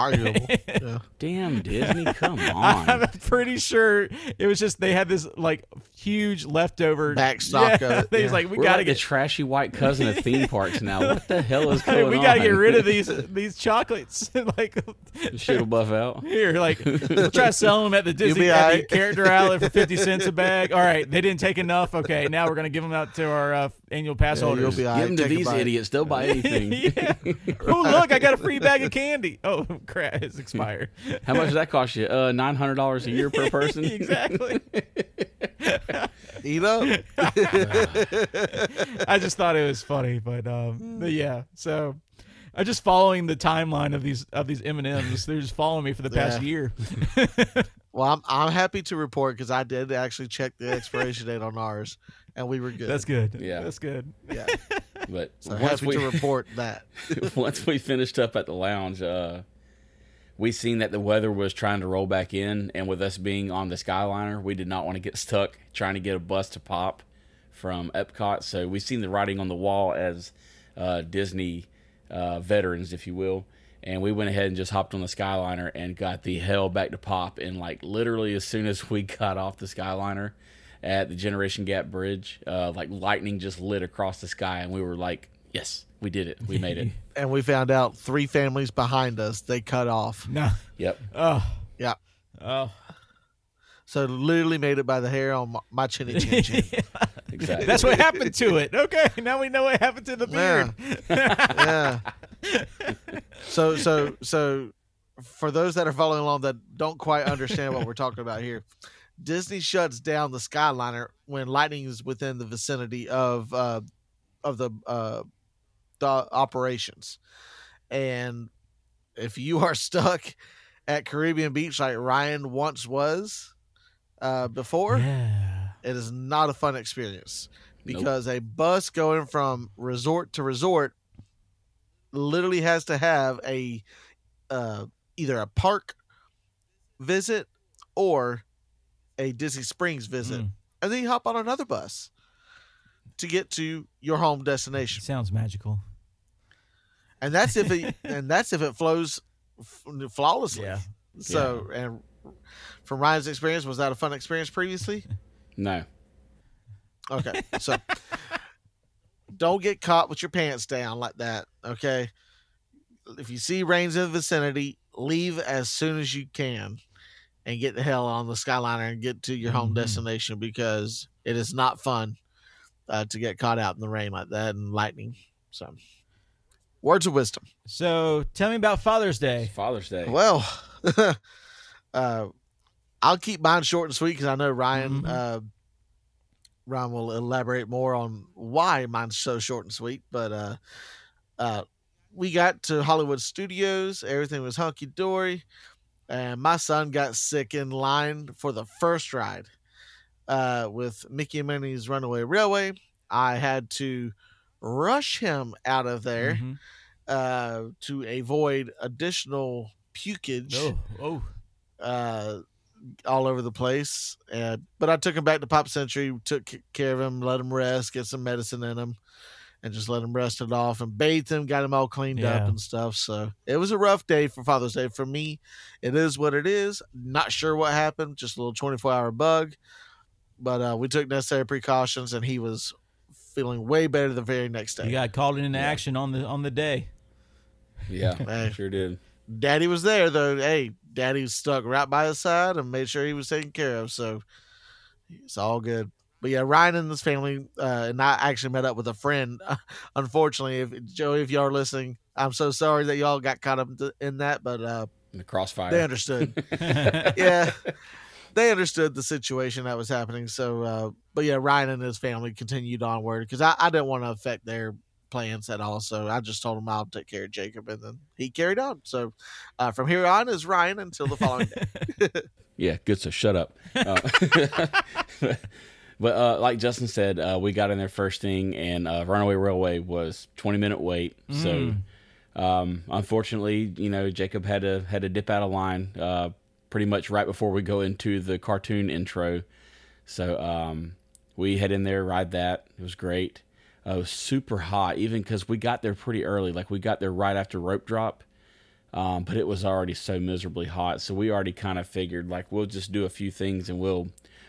Speaker 3: Arguable. yeah.
Speaker 2: Damn Disney, come on.
Speaker 1: I'm pretty sure it was just they had this like huge leftover
Speaker 3: Back stock of it,
Speaker 1: They
Speaker 3: yeah.
Speaker 1: was like, we
Speaker 2: We're
Speaker 1: gotta
Speaker 2: like
Speaker 1: get
Speaker 2: the trashy white cousin of theme parks now. What the hell is going on?
Speaker 1: we gotta get rid of these these chocolates. like
Speaker 2: Shit'll buff out.
Speaker 1: here, like we'll try selling them at the Disney
Speaker 3: be
Speaker 1: at the character outlet for fifty cents a bag. All right, they didn't take enough. Okay, now we're gonna give them out to our uh, annual pass
Speaker 3: Yeah,
Speaker 1: holders.
Speaker 3: you'll be
Speaker 2: Give
Speaker 3: right.
Speaker 2: them to
Speaker 3: Take
Speaker 2: these idiots. They'll buy anything.
Speaker 1: yeah. Oh look, I got a free bag of candy. Oh crap, it's expired.
Speaker 2: How much does that cost you? Uh, nine hundred dollars a year per person.
Speaker 1: exactly.
Speaker 3: Eat up.
Speaker 1: I just thought it was funny, but um, but yeah. So I'm just following the timeline of these of these M and M's. They're just following me for the past
Speaker 3: Yeah.
Speaker 1: year.
Speaker 3: Well, I'm I'm happy to report because I did actually check the expiration date on ours, and we were good.
Speaker 1: That's good.
Speaker 2: Yeah.
Speaker 1: that's good.
Speaker 3: yeah.
Speaker 2: But
Speaker 3: So
Speaker 2: once
Speaker 3: happy
Speaker 2: we
Speaker 3: to report that.
Speaker 2: once we finished up at the lounge, uh, we seen that the weather was trying to roll back in, and with us being on the Skyliner, we did not want to get stuck trying to get a bus to pop from Epcot. So we seen the writing on the wall as uh, Disney uh, veterans, if you will. And we went ahead and just hopped on the Skyliner and got the hell back to pop. And like literally, as soon as we got off the Skyliner at the Generation Gap Bridge, uh, like lightning just lit across the sky, and we were like, "Yes, we did it. We made it."
Speaker 3: And we found out three families behind us they cut off.
Speaker 1: No.
Speaker 2: Yep.
Speaker 1: Oh.
Speaker 3: Yeah.
Speaker 1: Oh.
Speaker 3: So literally made it by the hair on my, my chinny chin chin.
Speaker 2: Exactly.
Speaker 1: That's what happened to it. Okay, now we know what happened to the beard.
Speaker 3: yeah. So so so for those that are following along that don't quite understand what we're talking about here, Disney shuts down the Skyliner when lightning is within the vicinity of uh, of the uh, the operations, and if you are stuck at Caribbean Beach like Ryan once was uh, before,
Speaker 1: Yeah.
Speaker 3: it is not a fun experience
Speaker 2: Nope.
Speaker 3: because a bus going from resort to resort literally has to have a uh, either a park visit or a Disney Springs visit,
Speaker 1: Mm.
Speaker 3: and then you hop on another bus to get to your home destination.
Speaker 1: Sounds magical.
Speaker 3: And that's if it and that's if it flows f- flawlessly.
Speaker 1: Yeah.
Speaker 3: So and from Ryan's experience, was that a fun experience previously?
Speaker 2: no.
Speaker 3: Okay. So don't get caught with your pants down like that. Okay. If you see rains in the vicinity, leave as soon as you can and get the hell on the Skyliner and get to your home
Speaker 1: Mhm.
Speaker 3: destination because it is not fun uh, to get caught out in the rain like that and lightning. So, words of wisdom.
Speaker 1: So tell me about Father's Day.
Speaker 2: Father's Day.
Speaker 3: Well, uh, I'll keep mine short and sweet because I know Ryan.
Speaker 1: Mhm.
Speaker 3: Uh, Ryan will elaborate more on why mine's so short and sweet. But uh, uh, we got to Hollywood Studios. Everything was hunky dory, and my son got sick in line for the first ride uh, with Mickey and Minnie's Runaway Railway. I had to rush him out of there
Speaker 1: Mhm.
Speaker 3: uh, to avoid additional pukage
Speaker 1: Oh, oh.
Speaker 3: uh, all over the place. And but I took him back to Pop Century, took care of him, let him rest, get some medicine in him, and just let him rest it off and bathed him, got him all cleaned
Speaker 1: Yeah.
Speaker 3: up and stuff. So it was a rough day for Father's Day for me. It is what it is. Not sure what happened. Just a little twenty four hour bug, but uh, we took necessary precautions, and he was feeling way better the very next day.
Speaker 1: You got called into
Speaker 2: Yeah.
Speaker 1: action on the on the day.
Speaker 2: Yeah,
Speaker 3: Hey.
Speaker 2: sure did.
Speaker 3: Daddy was there though. Hey, Daddy was stuck right by his side and made sure he was taken care of. So it's all good. But yeah, Ryan and his family, uh, and I actually met up with a friend. Unfortunately, if Joey, if y'all are listening, I'm so sorry that y'all got caught up in that, but uh,
Speaker 2: In the crossfire.
Speaker 3: they understood. yeah, they understood the situation that was happening. So, uh, but yeah, Ryan and his family continued onward because I, I didn't want to affect their plans at all. So I just told him I'll take care of Jacob, and then he carried on. So uh, from here on is Ryan until the following day.
Speaker 2: Yeah, good. So shut up. Uh, but uh, like Justin said, uh, we got in there first thing, and uh, Runaway Railway was twenty minute wait. So, um, unfortunately, you know, Jacob had to had to dip out of line uh, pretty much right before we go into the cartoon intro. So um, we head in there, ride that. It was great. Uh, it was super hot, even because we got there pretty early. Like we got there right after rope drop. Um, but it was already so miserably hot, so we already kind of figured like we'll just do a few things and we'll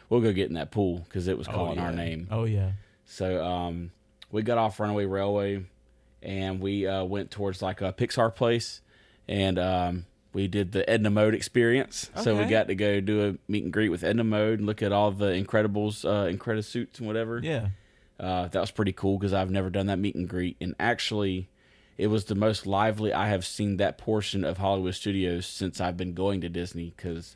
Speaker 2: we'll go get in that pool because it was calling our
Speaker 1: yeah.
Speaker 2: name.
Speaker 1: Oh yeah.
Speaker 2: So um, we got off Runaway Railway and we uh, went towards like a Pixar place and um, we did the Edna Mode experience. So we got to go do a meet and greet with Edna Mode and look at all the Incredibles, uh, Incredible suits and whatever.
Speaker 1: Yeah.
Speaker 2: Uh, that was pretty cool because I've never done that meet and greet. And actually, it was the most lively I have seen that portion of Hollywood Studios since I've been going to Disney because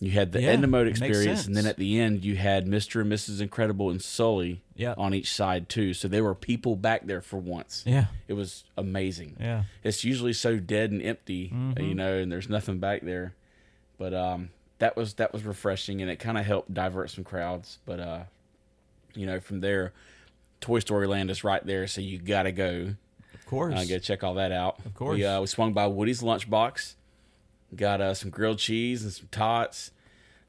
Speaker 2: you had the
Speaker 1: Yeah,
Speaker 2: Edna Mode experience, and then at the end, you had Mr. and Mrs. Incredible and Sully
Speaker 1: Yeah.
Speaker 2: on each side, too. So there were people back there for once.
Speaker 1: Yeah.
Speaker 2: It was amazing.
Speaker 1: Yeah.
Speaker 2: It's usually so dead and empty,
Speaker 1: Mm-hmm.
Speaker 2: you know, and there's nothing back there. But um, that was that was refreshing, and it kind of helped divert some crowds. But uh, you know, from there, Toy Story Land is right there, so you gotta go.
Speaker 1: Of course.
Speaker 2: Uh, go check all that out. Of
Speaker 1: course.
Speaker 2: We, uh, we swung by Woody's Lunchbox, got uh, some grilled cheese and some tots.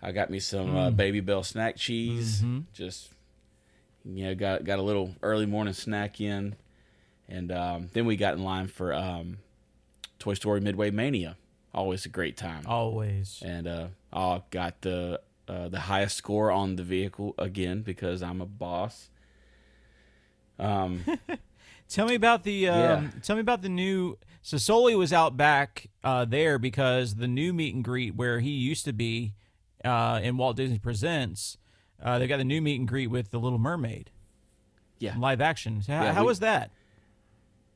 Speaker 2: I got me some
Speaker 1: Mm.
Speaker 2: uh, Babybel snack cheese.
Speaker 1: Mm-hmm.
Speaker 2: Just you know, got got a little early morning snack in, and um, then we got in line for um, Toy Story Midway Mania. Always a great time.
Speaker 1: Always.
Speaker 2: And uh, I got the uh, the highest score on the vehicle again because I'm a boss. Um,
Speaker 1: Tell me about the um,
Speaker 2: Yeah.
Speaker 1: tell me about the new. So Sully was out back uh, there because the new meet and greet where he used to be uh, in Walt Disney Presents. Uh, they got the new meet and greet with the Little Mermaid,
Speaker 2: yeah,
Speaker 1: live action. How,
Speaker 2: Yeah,
Speaker 1: how
Speaker 2: we-
Speaker 1: was that?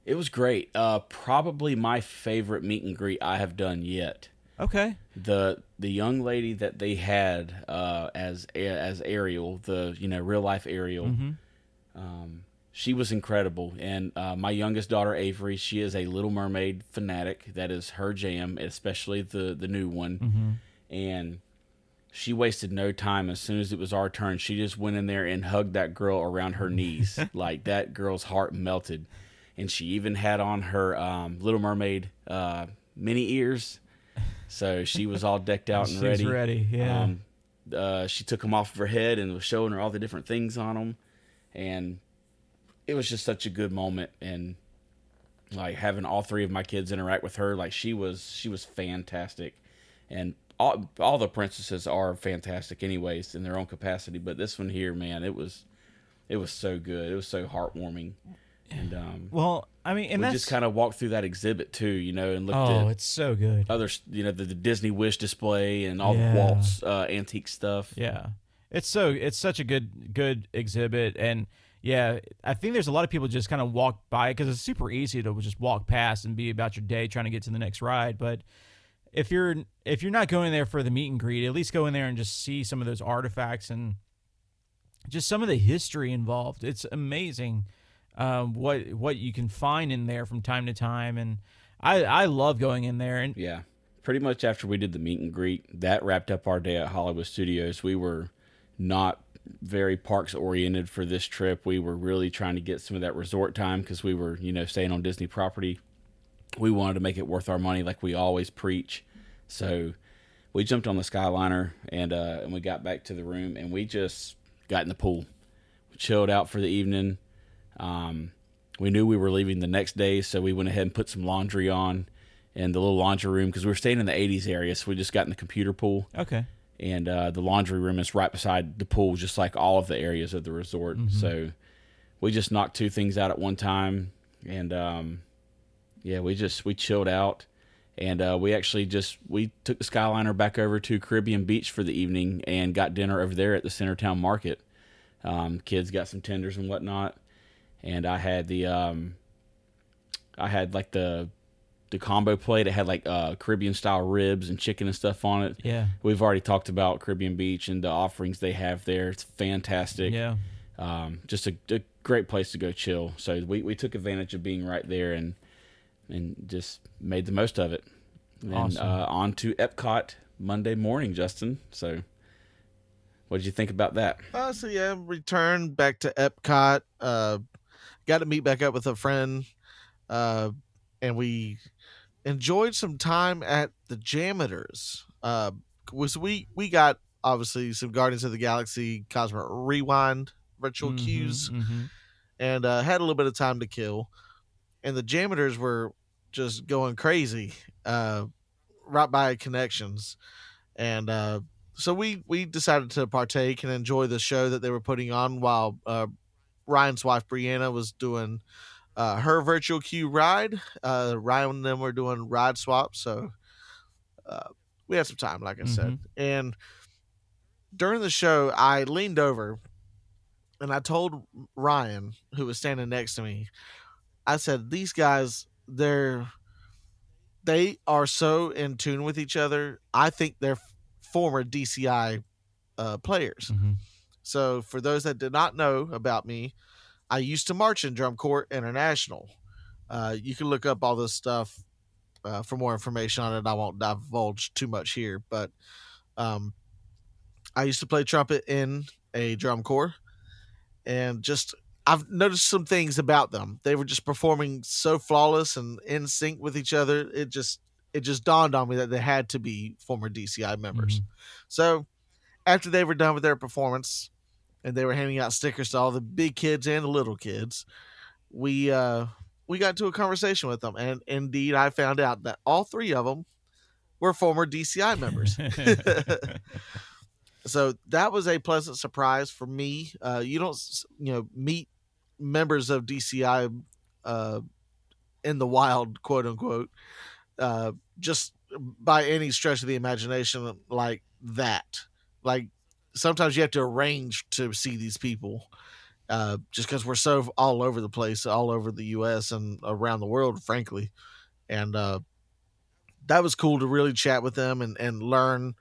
Speaker 2: it was great. Uh, probably my favorite meet and greet I have done yet.
Speaker 1: Okay.
Speaker 2: the the young lady that they had uh, as as Ariel, the you know real life Ariel, um, she was incredible. And uh, my youngest daughter Avery, she is a Little Mermaid fanatic. That is her jam, especially the the new one. And she wasted no time. As soon as it was our turn, she just went in there and hugged that girl around her knees. like that girl's heart melted. And she even had on her um, Little Mermaid uh, mini ears. So she was all decked out and ready.
Speaker 1: She's
Speaker 2: ready.
Speaker 1: ready, yeah.
Speaker 2: Um, uh, she took them off of her head and was showing her all the different things on them, and it was just such a good moment. And like having all three of my kids interact with her, like she was she was fantastic, and all all the princesses are fantastic anyways in their own capacity. But this one here, man, it was it was so good. It was so heartwarming, and um,
Speaker 1: Well, I mean, and
Speaker 2: we
Speaker 1: that's
Speaker 2: just kind of walked through that exhibit too, you know, and looked
Speaker 1: oh,
Speaker 2: at
Speaker 1: it's so good.
Speaker 2: other, you know, the, the Disney Wish display and all
Speaker 1: Yeah.
Speaker 2: the Walt's uh, antique stuff.
Speaker 1: Yeah, it's so it's such a good good exhibit, and yeah, I think there's a lot of people just kind of walk by because it's super easy to just walk past and be about your day trying to get to the next ride. But if you're if you're not going there for the meet and greet, at least go in there and just see some of those artifacts and just some of the history involved. It's amazing um, what what you can find in there from time to time, and I I love going in there and
Speaker 2: Yeah. Pretty much after we did the meet and greet, that wrapped up our day at Hollywood Studios. We were not very parks oriented for this trip. We were really trying to get some of that resort time because we were, you know, staying on Disney property. We wanted to make it worth our money like we always preach. So we jumped on the Skyliner and uh, and we got back to the room and we just got in the pool, we chilled out for the evening. Um, we knew we were leaving the next day, so we went ahead and put some laundry on in the little laundry room because we were staying in the 80s area, so we just got in the computer pool
Speaker 1: Okay.
Speaker 2: And uh, the laundry room is right beside the pool, just like all of the areas of the resort. So we just knocked two things out at one time, and um, yeah, we just we chilled out, and uh, we actually just we took the Skyliner back over to Caribbean Beach for the evening and got dinner over there at the Centertown Market. Um, kids got some tenders and whatnot, and I had the um, I had like the the combo plate. It had like uh, Caribbean style ribs and chicken and stuff on it.
Speaker 1: Yeah.
Speaker 2: We've already talked about Caribbean Beach and the offerings they have there. It's fantastic.
Speaker 1: Yeah.
Speaker 2: Um, just a, a great place to go chill. So we, we took advantage of being right there and and just made the most of it. And
Speaker 1: Awesome.
Speaker 2: uh, on to Epcot Monday morning, Justin. So what did you think about that?
Speaker 3: Uh, so yeah, returned back to Epcot. Uh, got to meet back up with a friend, uh, and we enjoyed some time at the JAMMitors. Uh, was we we got obviously some Guardians of the Galaxy Cosmic Rewind virtual
Speaker 1: Mhm,
Speaker 3: queues,
Speaker 1: mhm.
Speaker 3: and uh, had a little bit of time to kill. And the JAMMitors were just going crazy, uh, right by connections, and uh, so we we decided to partake and enjoy the show that they were putting on while uh, Ryan's wife Brianna was doing uh, her virtual queue ride. Uh, Ryan and them were doing ride swaps, so uh, we had some time, like I said. And during the show, I leaned over and I told Ryan, who was standing next to me, I said, "These guys, they're." They are so in tune with each other. I think they're former DCI uh, players.
Speaker 1: Mhm.
Speaker 3: So, for those that did not know about me, I used to march in Drum Corps International. Uh, you can look up all this stuff uh, for more information on it. I won't divulge too much here, but um, I used to play trumpet in a drum corps, and just I've noticed some things about them. They were just performing so flawless and in sync with each other. It just it just dawned on me that they had to be former DCI members.
Speaker 1: Mhm.
Speaker 3: So after they were done with their performance and they were handing out stickers to all the big kids and the little kids, we uh we got into a conversation with them and indeed I found out that all three of them were former DCI members. so that was a pleasant surprise for me. Uh you don't you know meet members of DCI uh in the wild, quote unquote, uh just by any stretch of the imagination like that like sometimes you have to arrange to see these people uh, just because we're so all over the place all over the us and around the world frankly. And uh, that was cool to really chat with them and, and learn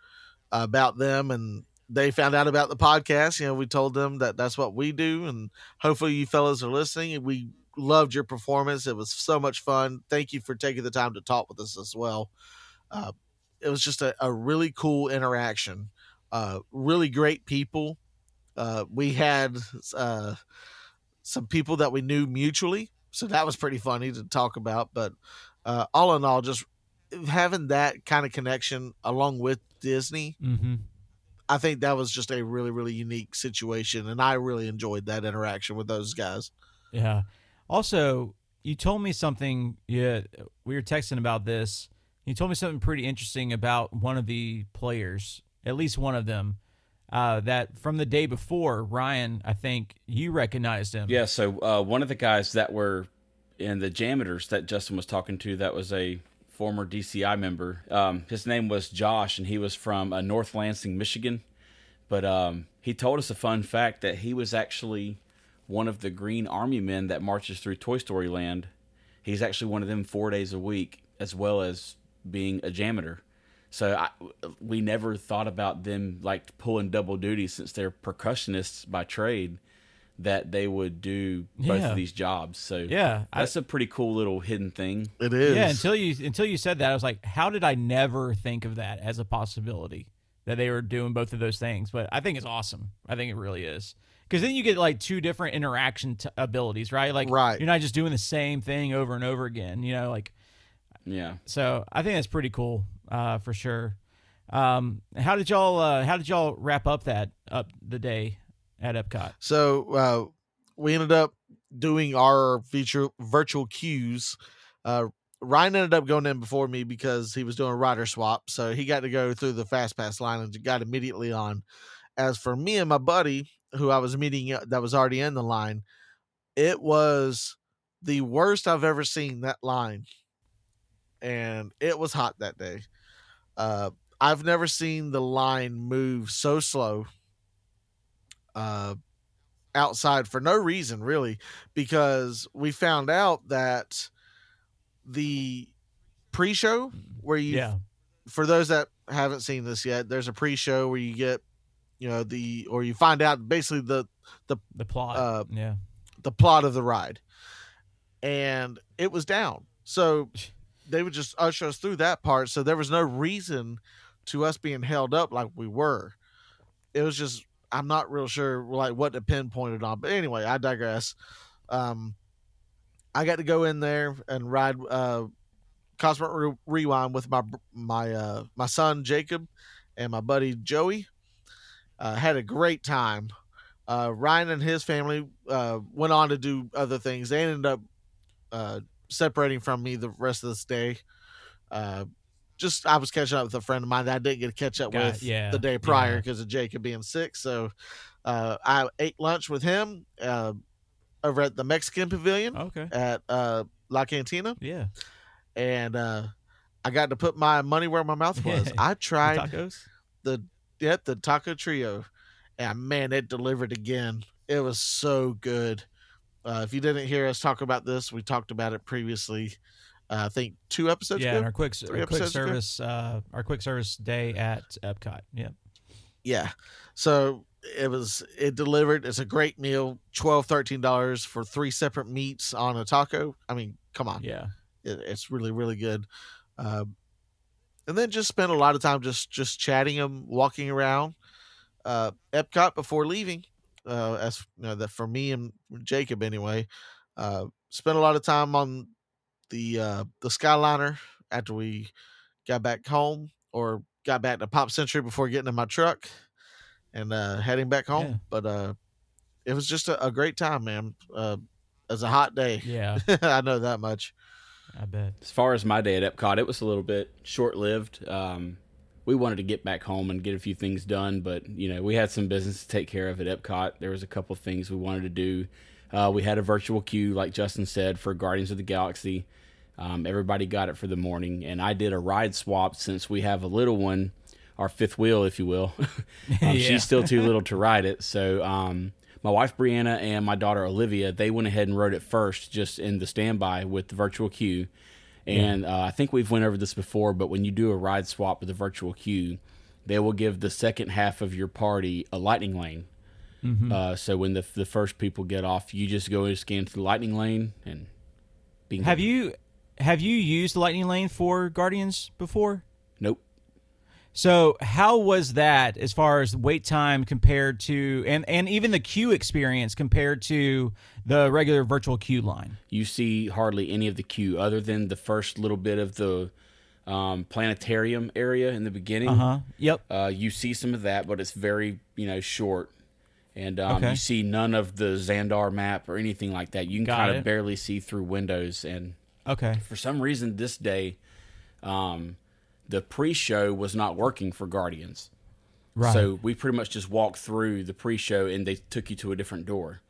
Speaker 3: about them. And they found out about the podcast. You know we told them that that's what we do. And hopefully you fellas are listening. We loved your performance. It was so much fun. Thank you for taking the time to talk with us as well. Uh, it was just a, a really cool interaction uh, really great people. Uh, we had uh, some people that we knew mutually, so that was pretty funny to talk about. But uh, all in all, just having that kind of connection along with Disney,
Speaker 1: Mhm.
Speaker 3: I think that was just a really, really unique situation, and I really enjoyed that interaction with those guys.
Speaker 1: Yeah. Also, you told me something. Yeah, we were texting about this. You told me something pretty interesting about one of the players, at least one of them. Uh, that from the day before, Ryan, I think you recognized him.
Speaker 2: Yeah, so uh, one of the guys that were in the JAMMitors that Justin was talking to, that was a former DCI member. Um, his name was Josh, and he was from uh, North Lansing, Michigan. But um, he told us a fun fact that he was actually one of the Green Army men that marches through Toy Story Land. He's actually one of them four days a week, as well as being a JAMMitor. So I, we never thought about them like pulling double duty since they're percussionists by trade that they would do both
Speaker 1: Yeah.
Speaker 2: of these jobs. So
Speaker 1: Yeah,
Speaker 2: that's a pretty cool little hidden thing.
Speaker 3: It is,
Speaker 1: Yeah, until you until you said that, I was like, how did I never think of that as a possibility that they were doing both of those things? But I think it's awesome. I think it really is because then you get like two different interaction t- abilities, right? Like,
Speaker 3: Right.
Speaker 1: you're not just doing the same thing over and over again. You know, like
Speaker 2: Yeah.
Speaker 1: so. I think that's pretty cool uh, for sure. Um, how did y'all uh, how did y'all wrap up that up the day at Epcot?
Speaker 3: So uh, we ended up doing our feature virtual queues. Uh, Ryan ended up going in before me because he was doing a rider swap, so he got to go through the fast pass line and got immediately on. As for me and my buddy, who I was meeting uh, that was already in the line, it was the worst I've ever seen that line, and it was hot that day. Uh, I've never seen the line move so slow. Uh, outside for no reason really because we found out that the pre-show where you
Speaker 1: Yeah,
Speaker 3: for those that haven't seen this yet there's a pre-show where you get you know the or you find out basically the
Speaker 1: the the plot.
Speaker 3: Uh,
Speaker 1: yeah,
Speaker 3: the plot of the ride and it was down so they would just usher us through that part so there was no reason to us being held up like we were. It was just i'm not real sure like what to pinpoint it on but anyway i digress. Um i got to go in there and ride uh cosmic Re- rewind with my my uh my son jacob and my buddy joey. Uh had a great time. Uh ryan and his family uh went on to do other things. They ended up uh separating from me the rest of this day uh just i was catching up with a friend of mine that i didn't get to catch up with
Speaker 1: yeah,
Speaker 3: the day prior
Speaker 1: yeah.
Speaker 3: because of jacob being sick so uh i ate lunch with him uh over at the mexican pavilion
Speaker 1: okay,
Speaker 3: at uh la cantina
Speaker 1: yeah.
Speaker 3: and uh I got to put my money where my mouth was. I
Speaker 1: The
Speaker 3: tried
Speaker 1: tacos.
Speaker 3: the yeah, the taco trio, and man, it delivered again. It was so good. Uh, if you didn't hear us talk about this, we talked about it previously. Uh, I think two episodes
Speaker 1: Yeah, and our quick our quick service uh, our quick service day at Epcot. Yeah,
Speaker 3: Yeah, so it was it delivered. It's a great meal. 12 dollars for three separate meats on a taco. I mean, come on.
Speaker 1: yeah.
Speaker 3: it, it's really really good um, and then just spent a lot of time just just chatting them, walking around uh, epcot before leaving uh, as you know, that for me and jacob anyway uh, spent a lot of time on the uh, the skyliner after we got back home or got back to pop century before getting in my truck and uh, heading back home
Speaker 1: Yeah.
Speaker 3: but uh, it was just a, a great time man uh, it was a hot day
Speaker 1: Yeah,
Speaker 3: i know that much
Speaker 1: I bet.
Speaker 2: As far as my day at Epcot, it was a little bit short lived. Um, we wanted to get back home and get a few things done, but you know we had some business to take care of at Epcot. There was a couple things we wanted to do. Uh, we had a virtual queue, like Justin said, for Guardians of the Galaxy. Um, everybody got it for the morning, and I did a ride swap since we have a little one, our fifth wheel, if you will. um,
Speaker 1: Yeah.
Speaker 2: She's still too little to ride it, so um, my wife Brianna and my daughter Olivia they went ahead and rode it first, just in the standby with the virtual queue. And uh, I think we've went over this before, but when you do a ride swap with a virtual queue, they will give the second half of your party a lightning lane.
Speaker 1: Mm-hmm.
Speaker 2: Uh, so when the the first people get off, you just go and scan to the lightning lane and. Bingo.
Speaker 1: Have you have you used the Lightning Lane for Guardians before? So how was that as far as wait time compared to and and even the queue experience compared to the regular virtual queue line?
Speaker 2: you see hardly any of the queue other than the first little bit of the um, planetarium area in the beginning.
Speaker 1: Uh huh. Yep.
Speaker 2: Uh, you see some of that, but it's very you know short, and um,
Speaker 1: Okay.
Speaker 2: you see none of the Xandar map or anything like that. You can
Speaker 1: Got
Speaker 2: kind
Speaker 1: it.
Speaker 2: of barely see through windows, and
Speaker 1: Okay.
Speaker 2: for some reason this day, um, the pre-show was not working for Guardians.
Speaker 1: Right.
Speaker 2: So we pretty much just walked through the pre-show, and they took you to a different door,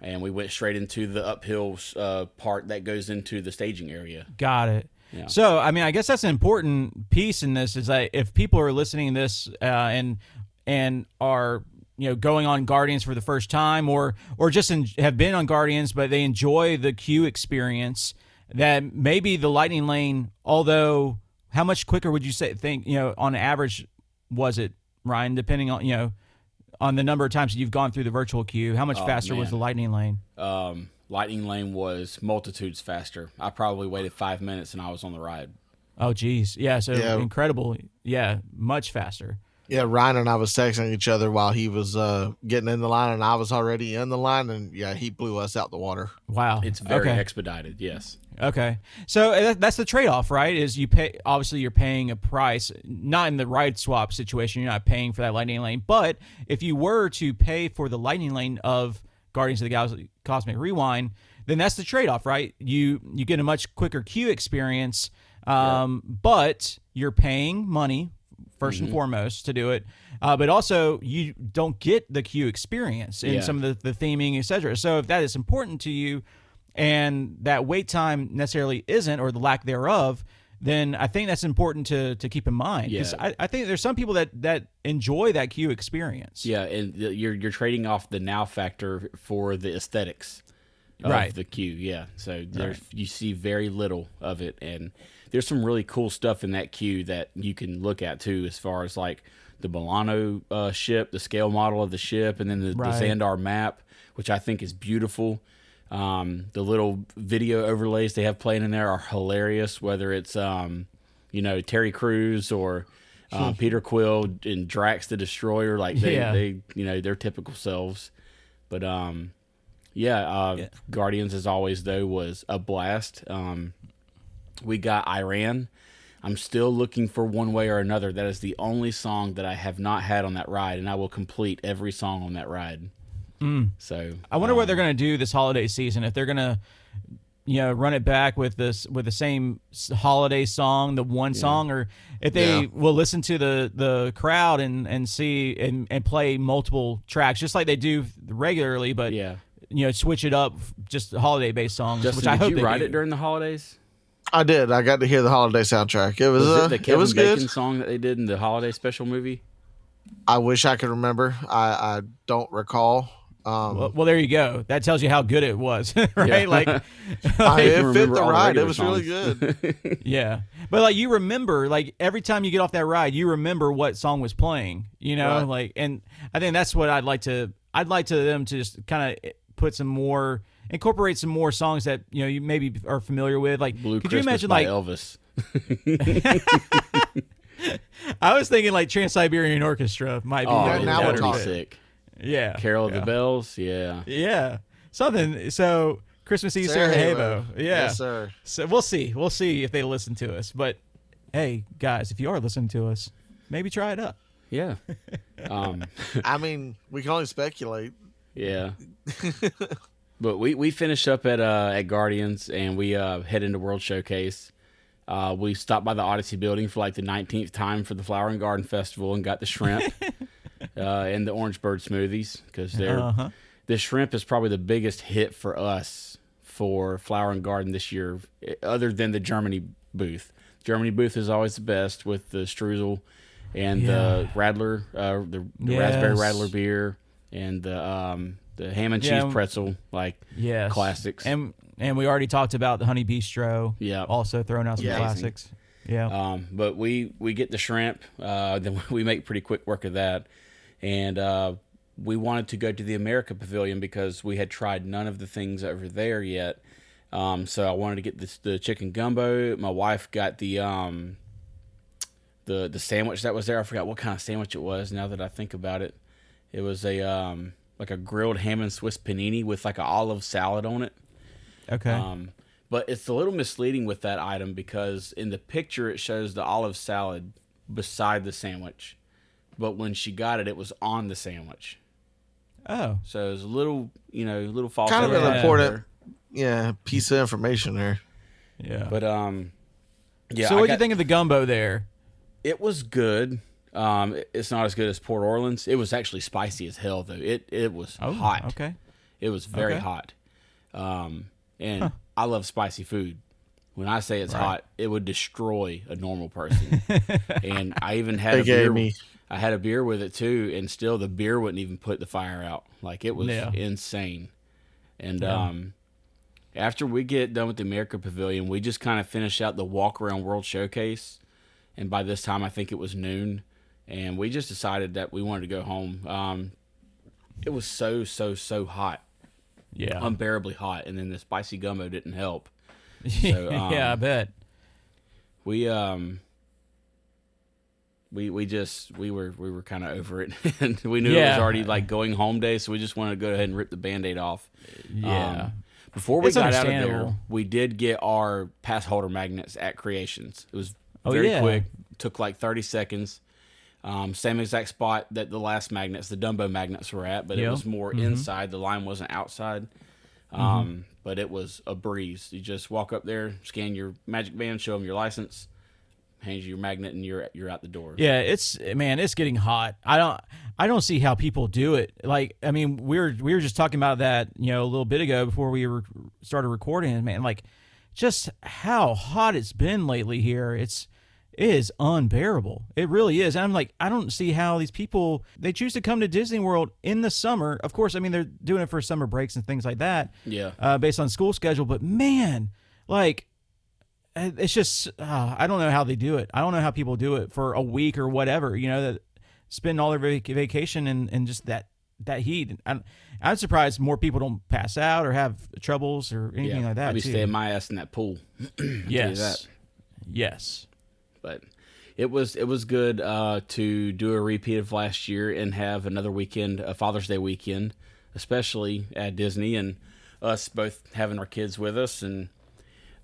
Speaker 2: and we went straight into the uphill uh, part that goes into the staging area.
Speaker 1: Got it.
Speaker 2: Yeah.
Speaker 1: So, I mean, I guess that's an important piece in this is that if people are listening to this uh, and and are you know going on Guardians for the first time or or just in, have been on Guardians but they enjoy the queue experience, that maybe the Lightning Lane, although how much quicker would you say think you know on average was it Ryan? Depending on you know on the number of times you've gone through the virtual queue, how much
Speaker 2: Oh,
Speaker 1: faster was the Lightning Lane?
Speaker 2: Um, Lightning Lane was multitudes faster. I probably waited five minutes and I was on the ride.
Speaker 1: Oh, geez, yeah. So
Speaker 3: Yeah.
Speaker 1: incredible, yeah, much faster.
Speaker 3: Yeah, Ryan and I was texting each other while he was uh, getting in the line, and I was already in the line, and yeah, he blew us out the water.
Speaker 1: Wow,
Speaker 2: It's very
Speaker 1: okay.
Speaker 2: expedited. Yes.
Speaker 1: Okay, so uh, that- that's the trade-off, right? Is you pay obviously you're paying a price, not in the ride swap situation. You're not paying for that lightning lane, but if you were to pay for the lightning lane of Guardians of the Galaxy Cosmic Rewind, then that's the trade-off, right? You you get a much quicker queue experience, um, but you're paying money 1st and foremost to do it, uh, but also you don't get the queue experience in
Speaker 2: Yeah.
Speaker 1: some of the, the theming, etc. So if that is important to you, and that wait time necessarily isn't or the lack thereof then i think that's important to to keep in mind because
Speaker 2: Yeah.
Speaker 1: I, I think there's some people that that enjoy that queue experience
Speaker 2: Yeah, and you're you're trading off the now factor for the aesthetics of
Speaker 1: Right.
Speaker 2: the queue. Yeah, so there's you see very little of it, and there's some really cool stuff in that queue that you can look at too, as far as like the Milano uh, ship, the scale model of the ship, and then the,
Speaker 1: Right.
Speaker 2: the Xandar map, which I think is beautiful. Um, the little video overlays they have playing in there are hilarious. Whether it's um, you know Terry Crews or um, Peter Quill and Drax the Destroyer, like they,
Speaker 1: Yeah.
Speaker 2: they you know their typical selves. But um, yeah, uh, Guardians as always though was a blast. Um, we got I Ran. I'm still looking for one way or another. That is the only song that I have not had on that ride, and I will complete every song on that ride. So
Speaker 1: i wonder what they're going to do this holiday season if they're going to you know run it back with this with the same holiday song the one song or if they
Speaker 3: Yeah.
Speaker 1: will listen to the the crowd and and see and, and play multiple tracks just like they do regularly but
Speaker 2: yeah.
Speaker 1: you know switch it up just holiday based songs
Speaker 2: Justin,
Speaker 1: which i
Speaker 2: did
Speaker 1: hope
Speaker 2: you write
Speaker 1: do.
Speaker 2: it during the holidays?
Speaker 3: I did. I got to hear the holiday soundtrack. It was,
Speaker 2: Was
Speaker 3: uh,
Speaker 2: it the
Speaker 3: it was
Speaker 2: Bacon
Speaker 3: good.
Speaker 2: song that they did in the holiday special movie?
Speaker 3: I wish I could remember. I, I don't recall. Um,
Speaker 1: Well, well, there you go. That tells you how good it was, right?
Speaker 2: Yeah.
Speaker 1: Like,
Speaker 3: I, it fit the
Speaker 2: all the
Speaker 3: ride. It
Speaker 2: regular
Speaker 3: was really good.
Speaker 1: yeah. But like, you remember, like every time you get off that ride, you remember what song was playing. You know,
Speaker 3: Right.
Speaker 1: like, and I think that's what I'd like to. I'd like to them to just kind of put some more, incorporate some more songs that you know you maybe are familiar with. Like,
Speaker 2: Blue
Speaker 1: could
Speaker 2: Christmas
Speaker 1: you imagine
Speaker 2: by
Speaker 1: like
Speaker 2: Elvis.
Speaker 1: I was thinking like Trans Siberian Orchestra might be.
Speaker 2: Oh,
Speaker 3: now- we're
Speaker 2: that'd be
Speaker 3: talking.
Speaker 2: sick.
Speaker 1: Yeah.
Speaker 2: Carol of
Speaker 1: yeah.
Speaker 2: the Bells, yeah.
Speaker 1: Yeah. Something. So Christmas Eve Sarajevo. Yeah.
Speaker 3: Yes, sir.
Speaker 1: So we'll see. We'll see if they listen to us. But hey, guys, if you are listening to us, maybe try it up.
Speaker 2: Yeah. Um,
Speaker 3: I mean, we can only speculate.
Speaker 2: yeah. but we, we finished up at uh, at Guardians and we uh, head into World Showcase. Uh, we stopped by the Odyssey building for like the 19th time for the Flower and Garden Festival and got the shrimp uh, and the orange bird smoothies because they're
Speaker 1: Uh-huh.
Speaker 2: the shrimp is probably the biggest hit for us for Flower and Garden this year, eh, other than the Germany booth. Germany booth is always the best with the streusel and the Radler, uh, the, the raspberry
Speaker 1: Yes.
Speaker 2: Radler beer, and the um, the ham and cheese
Speaker 1: Yeah.
Speaker 2: pretzel, like
Speaker 1: Yes.
Speaker 2: classics.
Speaker 1: And and we already talked about the Honey Bee-stro.
Speaker 2: Yeah.
Speaker 1: Also throwing out some
Speaker 3: Yeah.
Speaker 1: classics. Yeah.
Speaker 2: Um, but we we get the shrimp. Uh, then we make pretty quick work of that, and uh, we wanted to go to the America Pavilion because we had tried none of the things over there yet. Um, so I wanted to get this, the chicken gumbo. My wife got the um, the the sandwich that was there. I forgot what kind of sandwich it was. Now that I think about it, it was a um, like a grilled ham and Swiss panini with like an olive salad on it.
Speaker 1: okay.
Speaker 2: Um, but it's a little misleading with that item because in the picture it shows the olive salad beside the sandwich, but when she got it, it was on the sandwich.
Speaker 1: oh.
Speaker 2: So it was a little, you know, a little false.
Speaker 3: Kind of an important, yeah, piece of information there.
Speaker 1: Yeah.
Speaker 2: But um, yeah.
Speaker 1: so what do you think of the gumbo there?
Speaker 2: It was good. Um, it's not as good as Port Orleans. It was actually spicy as hell though. It it was
Speaker 1: Oh,
Speaker 2: hot.
Speaker 1: Okay.
Speaker 2: It was very
Speaker 1: Okay.
Speaker 2: hot. Um, and I love spicy food. When I say it's hot, it would destroy a normal person. and I even had a
Speaker 3: AKA
Speaker 2: beer.
Speaker 3: me.
Speaker 2: I had a beer with it too, and still the beer wouldn't even put the fire out. Like it was
Speaker 1: Yeah.
Speaker 2: insane. And
Speaker 1: Yeah.
Speaker 2: um, after we get done with the America Pavilion, we just kind of finish out the walk around World Showcase. And by this time, I think it was noon, and we just decided that we wanted to go home. Um, it was so so so hot
Speaker 1: Yeah.
Speaker 2: unbearably hot, and then the spicy gumbo didn't help. So,
Speaker 1: yeah, I
Speaker 2: um,
Speaker 1: bet.
Speaker 2: We um, we we just we were we were kind of over it, and we knew it was already like going home day, so we just wanted to go ahead and rip the band-aid off.
Speaker 1: Yeah.
Speaker 2: Um, before we
Speaker 1: It's
Speaker 2: got out of there, we did get our pass holder magnets at Creations. It was
Speaker 1: Oh,
Speaker 2: very
Speaker 1: yeah.
Speaker 2: quick, took like 30 seconds. Um, same exact spot that the last magnets, the Dumbo magnets, were at, but it was more
Speaker 1: Mm-hmm.
Speaker 2: inside. The line wasn't outside. Um, But it was a breeze. You just walk up there, scan your magic band, show them your license, hands you your magnet, and you're you're out the door.
Speaker 1: Yeah, it's man, it's getting hot. I don't I don't see how people do it. Like, I mean, we were we were just talking about that, you know, a little bit ago before we were started recording. And man, like, just how hot it's been lately here. It's it is unbearable. It really is. And I'm like, I don't see how these people they choose to come to Disney World in the summer. Of course, I mean they're doing it for summer breaks and things like that.
Speaker 2: Yeah.
Speaker 1: uh, based on school schedule. But man, like it's just uh, I don't know how they do it. I don't know how people do it for a week or whatever. You know that spend all their vac- vacation and and just that that heat. I'm, I'm surprised more people don't pass out or have troubles or anything
Speaker 2: yeah.
Speaker 1: like that.
Speaker 2: I'd be
Speaker 1: too.
Speaker 2: staying my ass in that pool.
Speaker 1: yes,
Speaker 2: that.
Speaker 1: yes,
Speaker 2: but it was it was good uh, to do a repeat of last year and have another weekend, a Father's Day weekend, especially at Disney, and us both having our kids with us, and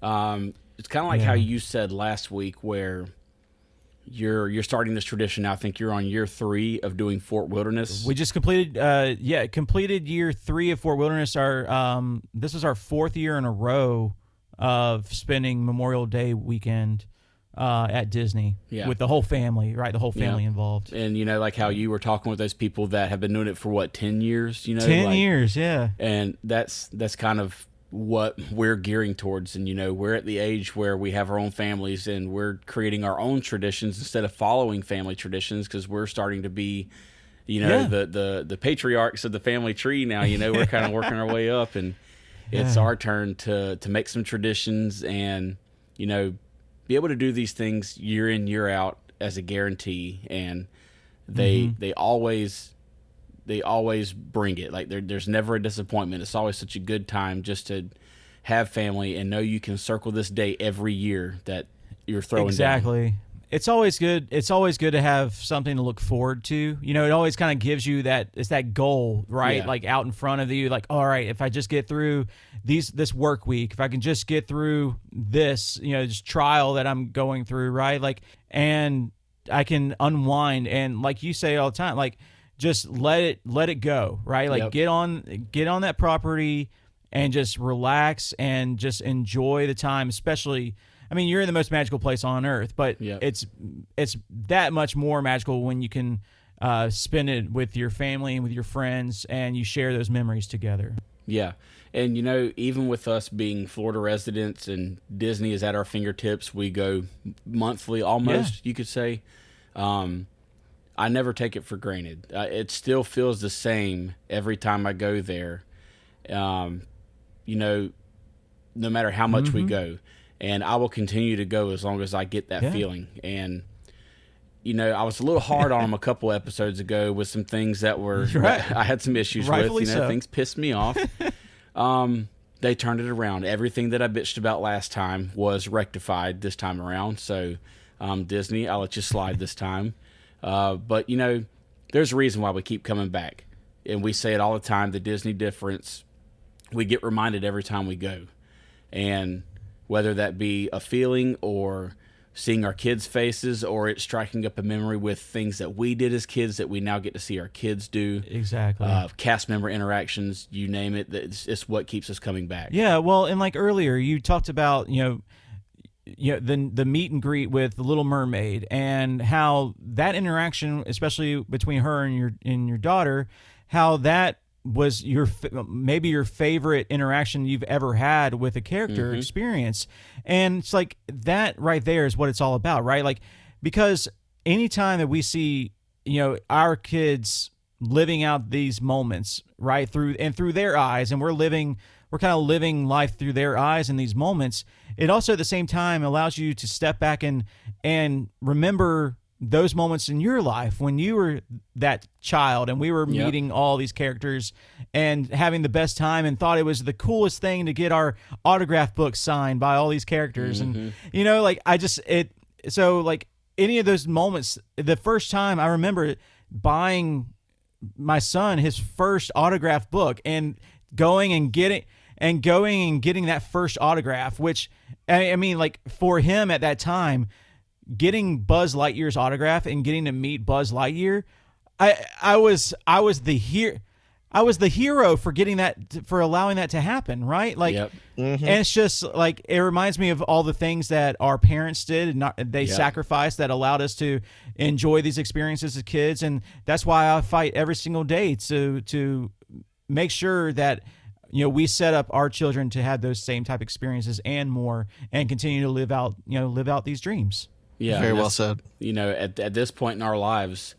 Speaker 2: um, it's kind of like how you said last week, where you're you're starting this tradition. Now. I think you're on year three of doing Fort Wilderness.
Speaker 1: We just completed, uh, yeah, completed year three of Fort Wilderness. Our um, this was our fourth year in a row of spending Memorial Day weekend uh, at Disney
Speaker 2: Yeah.
Speaker 1: with the whole family, right? The whole family
Speaker 2: Yeah.
Speaker 1: involved.
Speaker 2: and you know, like how you were talking with those people that have been doing it for what ten years. You know,
Speaker 1: Ten
Speaker 2: like,
Speaker 1: years, yeah.
Speaker 2: and that's that's kind of what we're gearing towards and you know we're at the age where we have our own families and we're creating our own traditions instead of following family traditions because we're starting to be you know
Speaker 1: Yeah.
Speaker 2: the the the patriarchs of the family tree now you know we're kind of working our way up and it's
Speaker 1: Yeah.
Speaker 2: our turn to to make some traditions and you know be able to do these things year in year out as a guarantee and they
Speaker 1: Mm-hmm.
Speaker 2: they always they always bring it like there, there's never a disappointment it's always such a good time just to have family and know you can circle this day every year that you're throwing down.
Speaker 1: exactly. It's always good. It's always good to have something to look forward to. You know, it always kind of gives you that. It's that goal, right?
Speaker 2: Yeah.
Speaker 1: Like out in front of you. Like, all right, if I just get through these this work week, if I can just get through this, you know, this trial that I'm going through, right? Like, and I can unwind and, like you say all the time, like just let it let it go, right? Like
Speaker 2: Yep.
Speaker 1: get on get on that property and just relax and just enjoy the time especially i mean you're in the most magical place on earth but
Speaker 2: Yep.
Speaker 1: it's it's that much more magical when you can uh, spend it with your family and with your friends and you share those memories together
Speaker 2: Yeah. And you know, even with us being Florida residents and Disney is at our fingertips, we go monthly almost, you could say. Um, I never take it for granted. Uh, it still feels the same every time I go there. Um, you know, no matter how much we go. And I will continue to go as long as I get that
Speaker 1: Yeah.
Speaker 2: feeling. And you know, I was a little hard on them a couple episodes ago with some things that were
Speaker 1: Right.
Speaker 2: I had some issues
Speaker 1: Rightfully
Speaker 2: with. You know,
Speaker 1: so.
Speaker 2: things pissed me off. um, they turned it around. Everything that I bitched about last time was rectified this time around. So, um, Disney, I'll let you slide this time. Uh, but you know, there's a reason why we keep coming back, and we say it all the time. The Disney difference. We get reminded every time we go, and whether that be a feeling or seeing our kids' faces, or it's striking up a memory with things that we did as kids that we now get to see our kids do
Speaker 1: exactly
Speaker 2: uh, cast member interactions, you name it. It's, it's what keeps us coming back.
Speaker 1: yeah well and like earlier you talked about you know you know the the meet and greet with the Little Mermaid and how that interaction, especially between her and your and your daughter, how that was your maybe your favorite interaction you've ever had with a character mm-hmm. experience, and it's like that right there is what it's all about, right? Like because anytime that we see you know our kids living out these moments right through and through their eyes and we're living we're kind of living life through their eyes in these moments it also at the same time allows you to step back and and remember those moments in your life when you were that child and we were
Speaker 2: Yep.
Speaker 1: meeting all these characters and having the best time and thought it was the coolest thing to get our autograph book signed by all these characters and mm-hmm. you know like i just it so like any of those moments, the first time I remember buying my son his first autograph book and going and getting and going and getting that first autograph, which I, I mean, like for him at that time, getting Buzz Lightyear's autograph and getting to meet Buzz Lightyear, I I was I was the here. I was the hero for getting that for allowing that to happen, right? Like,
Speaker 2: Yep. Mm-hmm.
Speaker 1: and it's just like it reminds me of all the things that our parents did and not, they
Speaker 2: Yep.
Speaker 1: sacrificed that allowed us to enjoy these experiences as kids, and that's why I fight every single day to to make sure that you know we set up our children to have those same type experiences and more, and continue to live out you know live out these dreams.
Speaker 2: Yeah,
Speaker 3: Very well said.
Speaker 2: You know, at at this point in our lives,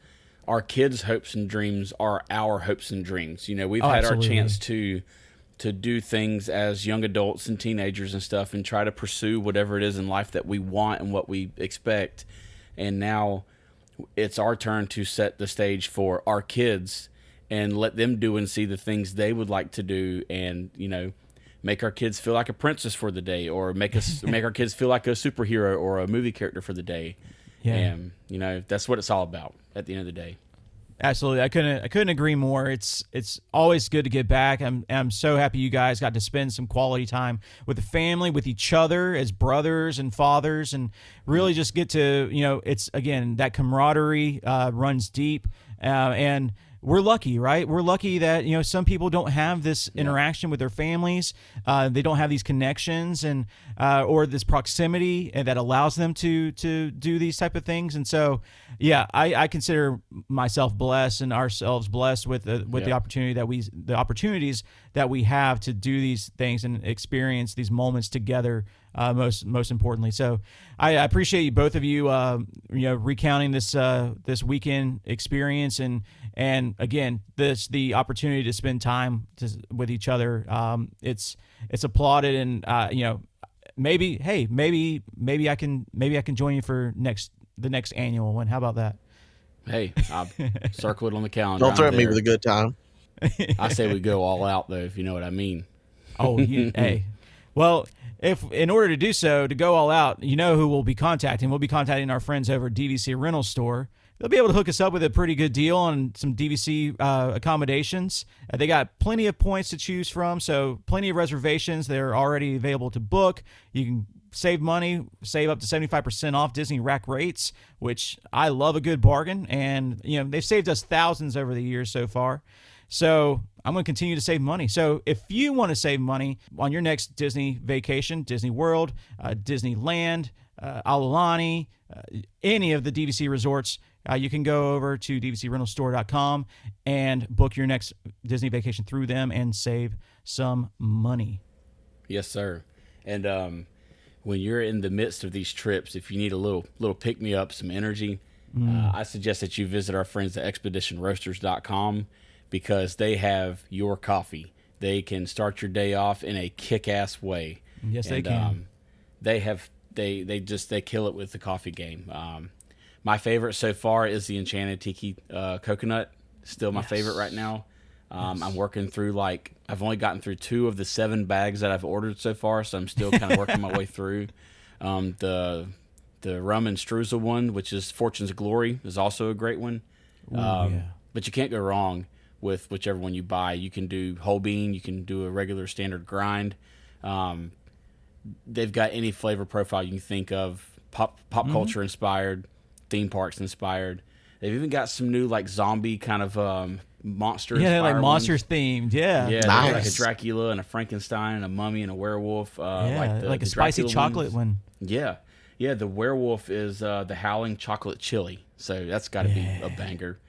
Speaker 2: our kids' hopes and dreams are our hopes and dreams. You know, we've
Speaker 1: Oh,
Speaker 2: had
Speaker 1: absolutely.
Speaker 2: our chance to to do things as young adults and teenagers and stuff and try to pursue whatever it is in life that we want and what we expect. And now it's our turn to set the stage for our kids and let them do and see the things they would like to do and, you know, make our kids feel like a princess for the day or make us make our kids feel like a superhero or a movie character for the day.
Speaker 1: Yeah.
Speaker 2: And, you know, that's what it's all about at the end of the day.
Speaker 1: Absolutely, I couldn't I couldn't agree more. It's it's always good to get back. I'm I'm so happy you guys got to spend some quality time with the family, with each other as brothers and fathers, and really just get to you know it's again that camaraderie uh, runs deep, uh, and we're lucky, right? We're lucky that you know some people don't have this interaction with their families. Uh, they don't have these connections and uh, or this proximity and that allows them to to do these type of things. And so, yeah, I, I consider myself blessed and ourselves blessed with the, with the opportunity that we the opportunities that we have to do these things and experience these moments together. Uh, most most importantly, so I, I appreciate you both of you, uh, you know, recounting this uh, this weekend experience and and again this the opportunity to spend time to, with each other. Um, it's it's applauded and uh, you know maybe hey maybe maybe I can maybe I can join you for next the next annual one. How about that?
Speaker 2: Hey, I'll circle it on the calendar.
Speaker 3: Don't threaten me with a good time.
Speaker 2: I say we go all out though, if you know what I mean.
Speaker 1: Oh, you, hey. Well, if in order to do so, to go all out, you know who we'll be contacting. We'll be contacting our friends over at DVC Rental Store. They'll be able to hook us up with a pretty good deal on some DVC uh, accommodations. Uh, they got plenty of points to choose from, so plenty of reservations. They're already available to book. You can save money, save up to 75% off Disney rack rates, which I love a good bargain. And, you know, they've saved us thousands over the years so far. So I'm going to continue to save money. So if you want to save money on your next Disney vacation, Disney World, uh, Disneyland, uh, Aulani, uh, any of the DVC resorts, uh, you can go over to dvcrentalstore.com and book your next Disney vacation through them and save some money.
Speaker 2: Yes, sir. And um, when you're in the midst of these trips, if you need a little little pick me up, some energy, uh, I suggest that you visit our friends at expeditionroasters.com because they have your coffee. They can start your day off in a kick-ass way.
Speaker 1: Yes, they
Speaker 2: And,
Speaker 1: can.
Speaker 2: Um, they have they they just they kill it with the coffee game. Um, my favorite so far is the Enchanted Tiki uh, Coconut. Still my favorite right now. Um, I'm working through like I've only gotten through two of the seven bags that I've ordered so far, so I'm still kind of working my way through. Um, the the rum and streusel one, which is Fortune's Glory, is also a great one. um,
Speaker 1: yeah.
Speaker 2: But you can't go wrong with whichever one you buy. You can do whole bean, you can do a regular standard grind. Um, they've got any flavor profile you can think of, pop pop
Speaker 1: Mm-hmm.
Speaker 2: culture inspired, theme parks inspired. They've even got some new like zombie kind of um, monster.
Speaker 1: Yeah, like
Speaker 2: inspired
Speaker 1: monsters
Speaker 2: ones.
Speaker 1: themed. Yeah.
Speaker 2: Yeah, they've like a Dracula and a Frankenstein and a mummy and a werewolf. Uh,
Speaker 1: Yeah,
Speaker 2: like, the,
Speaker 1: like a
Speaker 2: the
Speaker 1: spicy
Speaker 2: Dracula
Speaker 1: chocolate
Speaker 2: ones.
Speaker 1: one.
Speaker 2: Yeah, yeah. The werewolf is uh, the howling chocolate chili, so that's got to be a banger.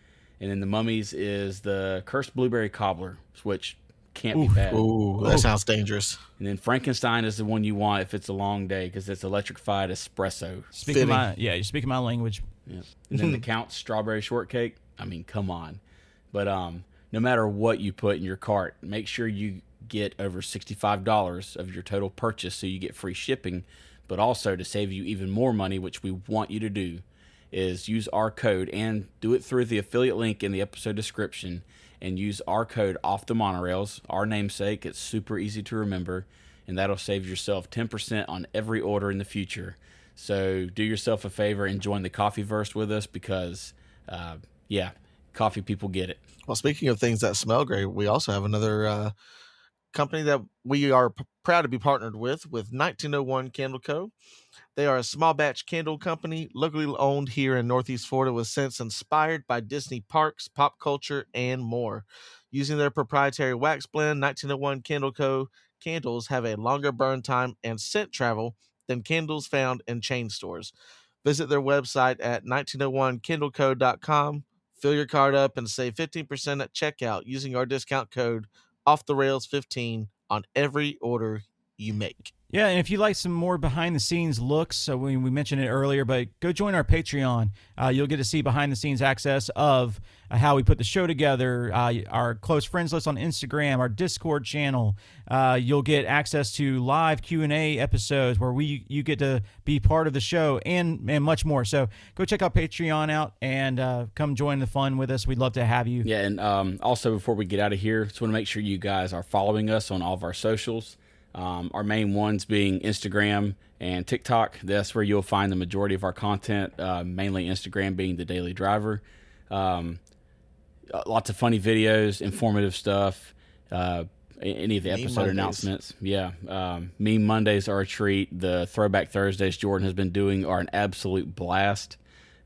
Speaker 2: And then the mummies is the cursed blueberry cobbler, which can't be bad.
Speaker 3: Ooh, that sounds dangerous.
Speaker 2: And then Frankenstein is the one you want if it's a long day because it's electrified espresso.
Speaker 1: Speaking
Speaker 3: Fitting.
Speaker 1: my yeah, you're speaking my language.
Speaker 2: Yeah. And then the Count's strawberry shortcake. I mean, come on. But um, no matter what you put in your cart, make sure you get over sixty-five dollars of your total purchase, so you get free shipping. But also to save you even more money, which we want you to do, is use our code and do it through the affiliate link in the episode description, and use our code off the monorails, our namesake. It's super easy to remember, and that'll save yourself ten percent on every order in the future. So do yourself a favor and join the coffee verse with us because, uh, yeah, coffee people get it.
Speaker 3: Well, speaking of things that smell great, we also have another uh, company that we are p- proud to be partnered with, with 1901 Candle Co. They are a small batch candle company locally owned here in Northeast Florida with scents inspired by Disney parks, pop culture, and more. Using their proprietary wax blend, 1901 Candle Co. candles have a longer burn time and scent travel than candles found in chain stores. Visit their website at 1901candleco.com, fill your card up, and save 15% at checkout using our discount code off the rails 15 on every order you make.
Speaker 1: Yeah, and if you like some more behind the scenes looks, so we, we mentioned it earlier, but go join our Patreon. Uh, you'll get to see behind the scenes access of uh, how we put the show together, uh, our close friends list on Instagram, our Discord channel. Uh, you'll get access to live Q and A episodes where we you get to be part of the show and and much more. So go check out Patreon out and uh, come join the fun with us. We'd love to have you.
Speaker 2: Yeah, and um, also before we get out of here, just want to make sure you guys are following us on all of our socials. Um, our main ones being Instagram and TikTok. That's where you'll find the majority of our content, uh, mainly Instagram being the Daily Driver. Um, uh, lots of funny videos, informative stuff, uh, any of the
Speaker 3: Meme
Speaker 2: episode
Speaker 3: Mondays.
Speaker 2: announcements. Yeah. Um, Meme Mondays are a treat. The Throwback Thursdays Jordan has been doing are an absolute blast.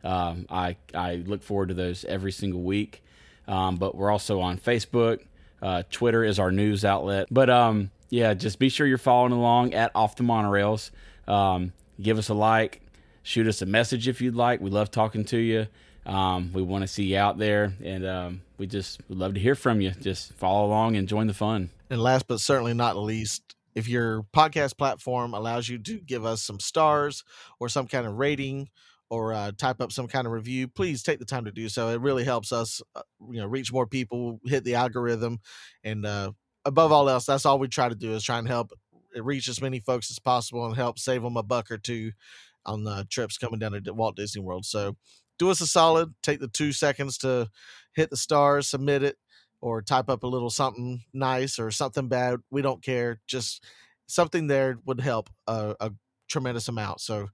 Speaker 2: Um, I, I look forward to those every single week. Um, but we're also on Facebook. Uh, Twitter is our news outlet. But um, yeah, just be sure you're following along at Off the Monorails. Um, give us a like, shoot us a message if you'd like. We love talking to you. Um, we want to see you out there, and um, we just would love to hear from you. Just follow along and join the fun.
Speaker 3: And last but certainly not least, if your podcast platform allows you to give us some stars or some kind of rating or uh, type up some kind of review, please take the time to do so. It really helps us, uh, you know, reach more people, hit the algorithm, and uh, above all else, that's all we try to do is try and help reach as many folks as possible and help save them a buck or two on the trips coming down to Walt Disney World. So do us a solid, take the two seconds to hit the stars, submit it, or type up a little something nice or something bad. We don't care. Just something there would help a, a tremendous amount. So,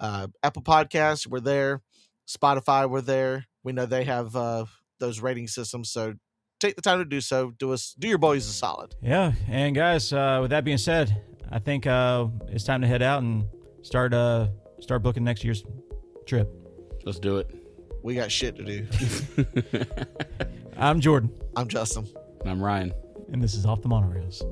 Speaker 3: uh, Apple Podcasts, we're there. Spotify, we're there. We know they have uh, those rating systems. So, take the time to do so. Do us, do your boys a solid.
Speaker 1: Yeah, and guys, uh, with that being said, I think uh, it's time to head out and start uh, start booking next year's trip.
Speaker 2: Let's do it.
Speaker 3: We got shit to do.
Speaker 1: I'm Jordan,
Speaker 3: I'm Justin.
Speaker 2: I'm Ryan.
Speaker 1: and this is Off the Monorails.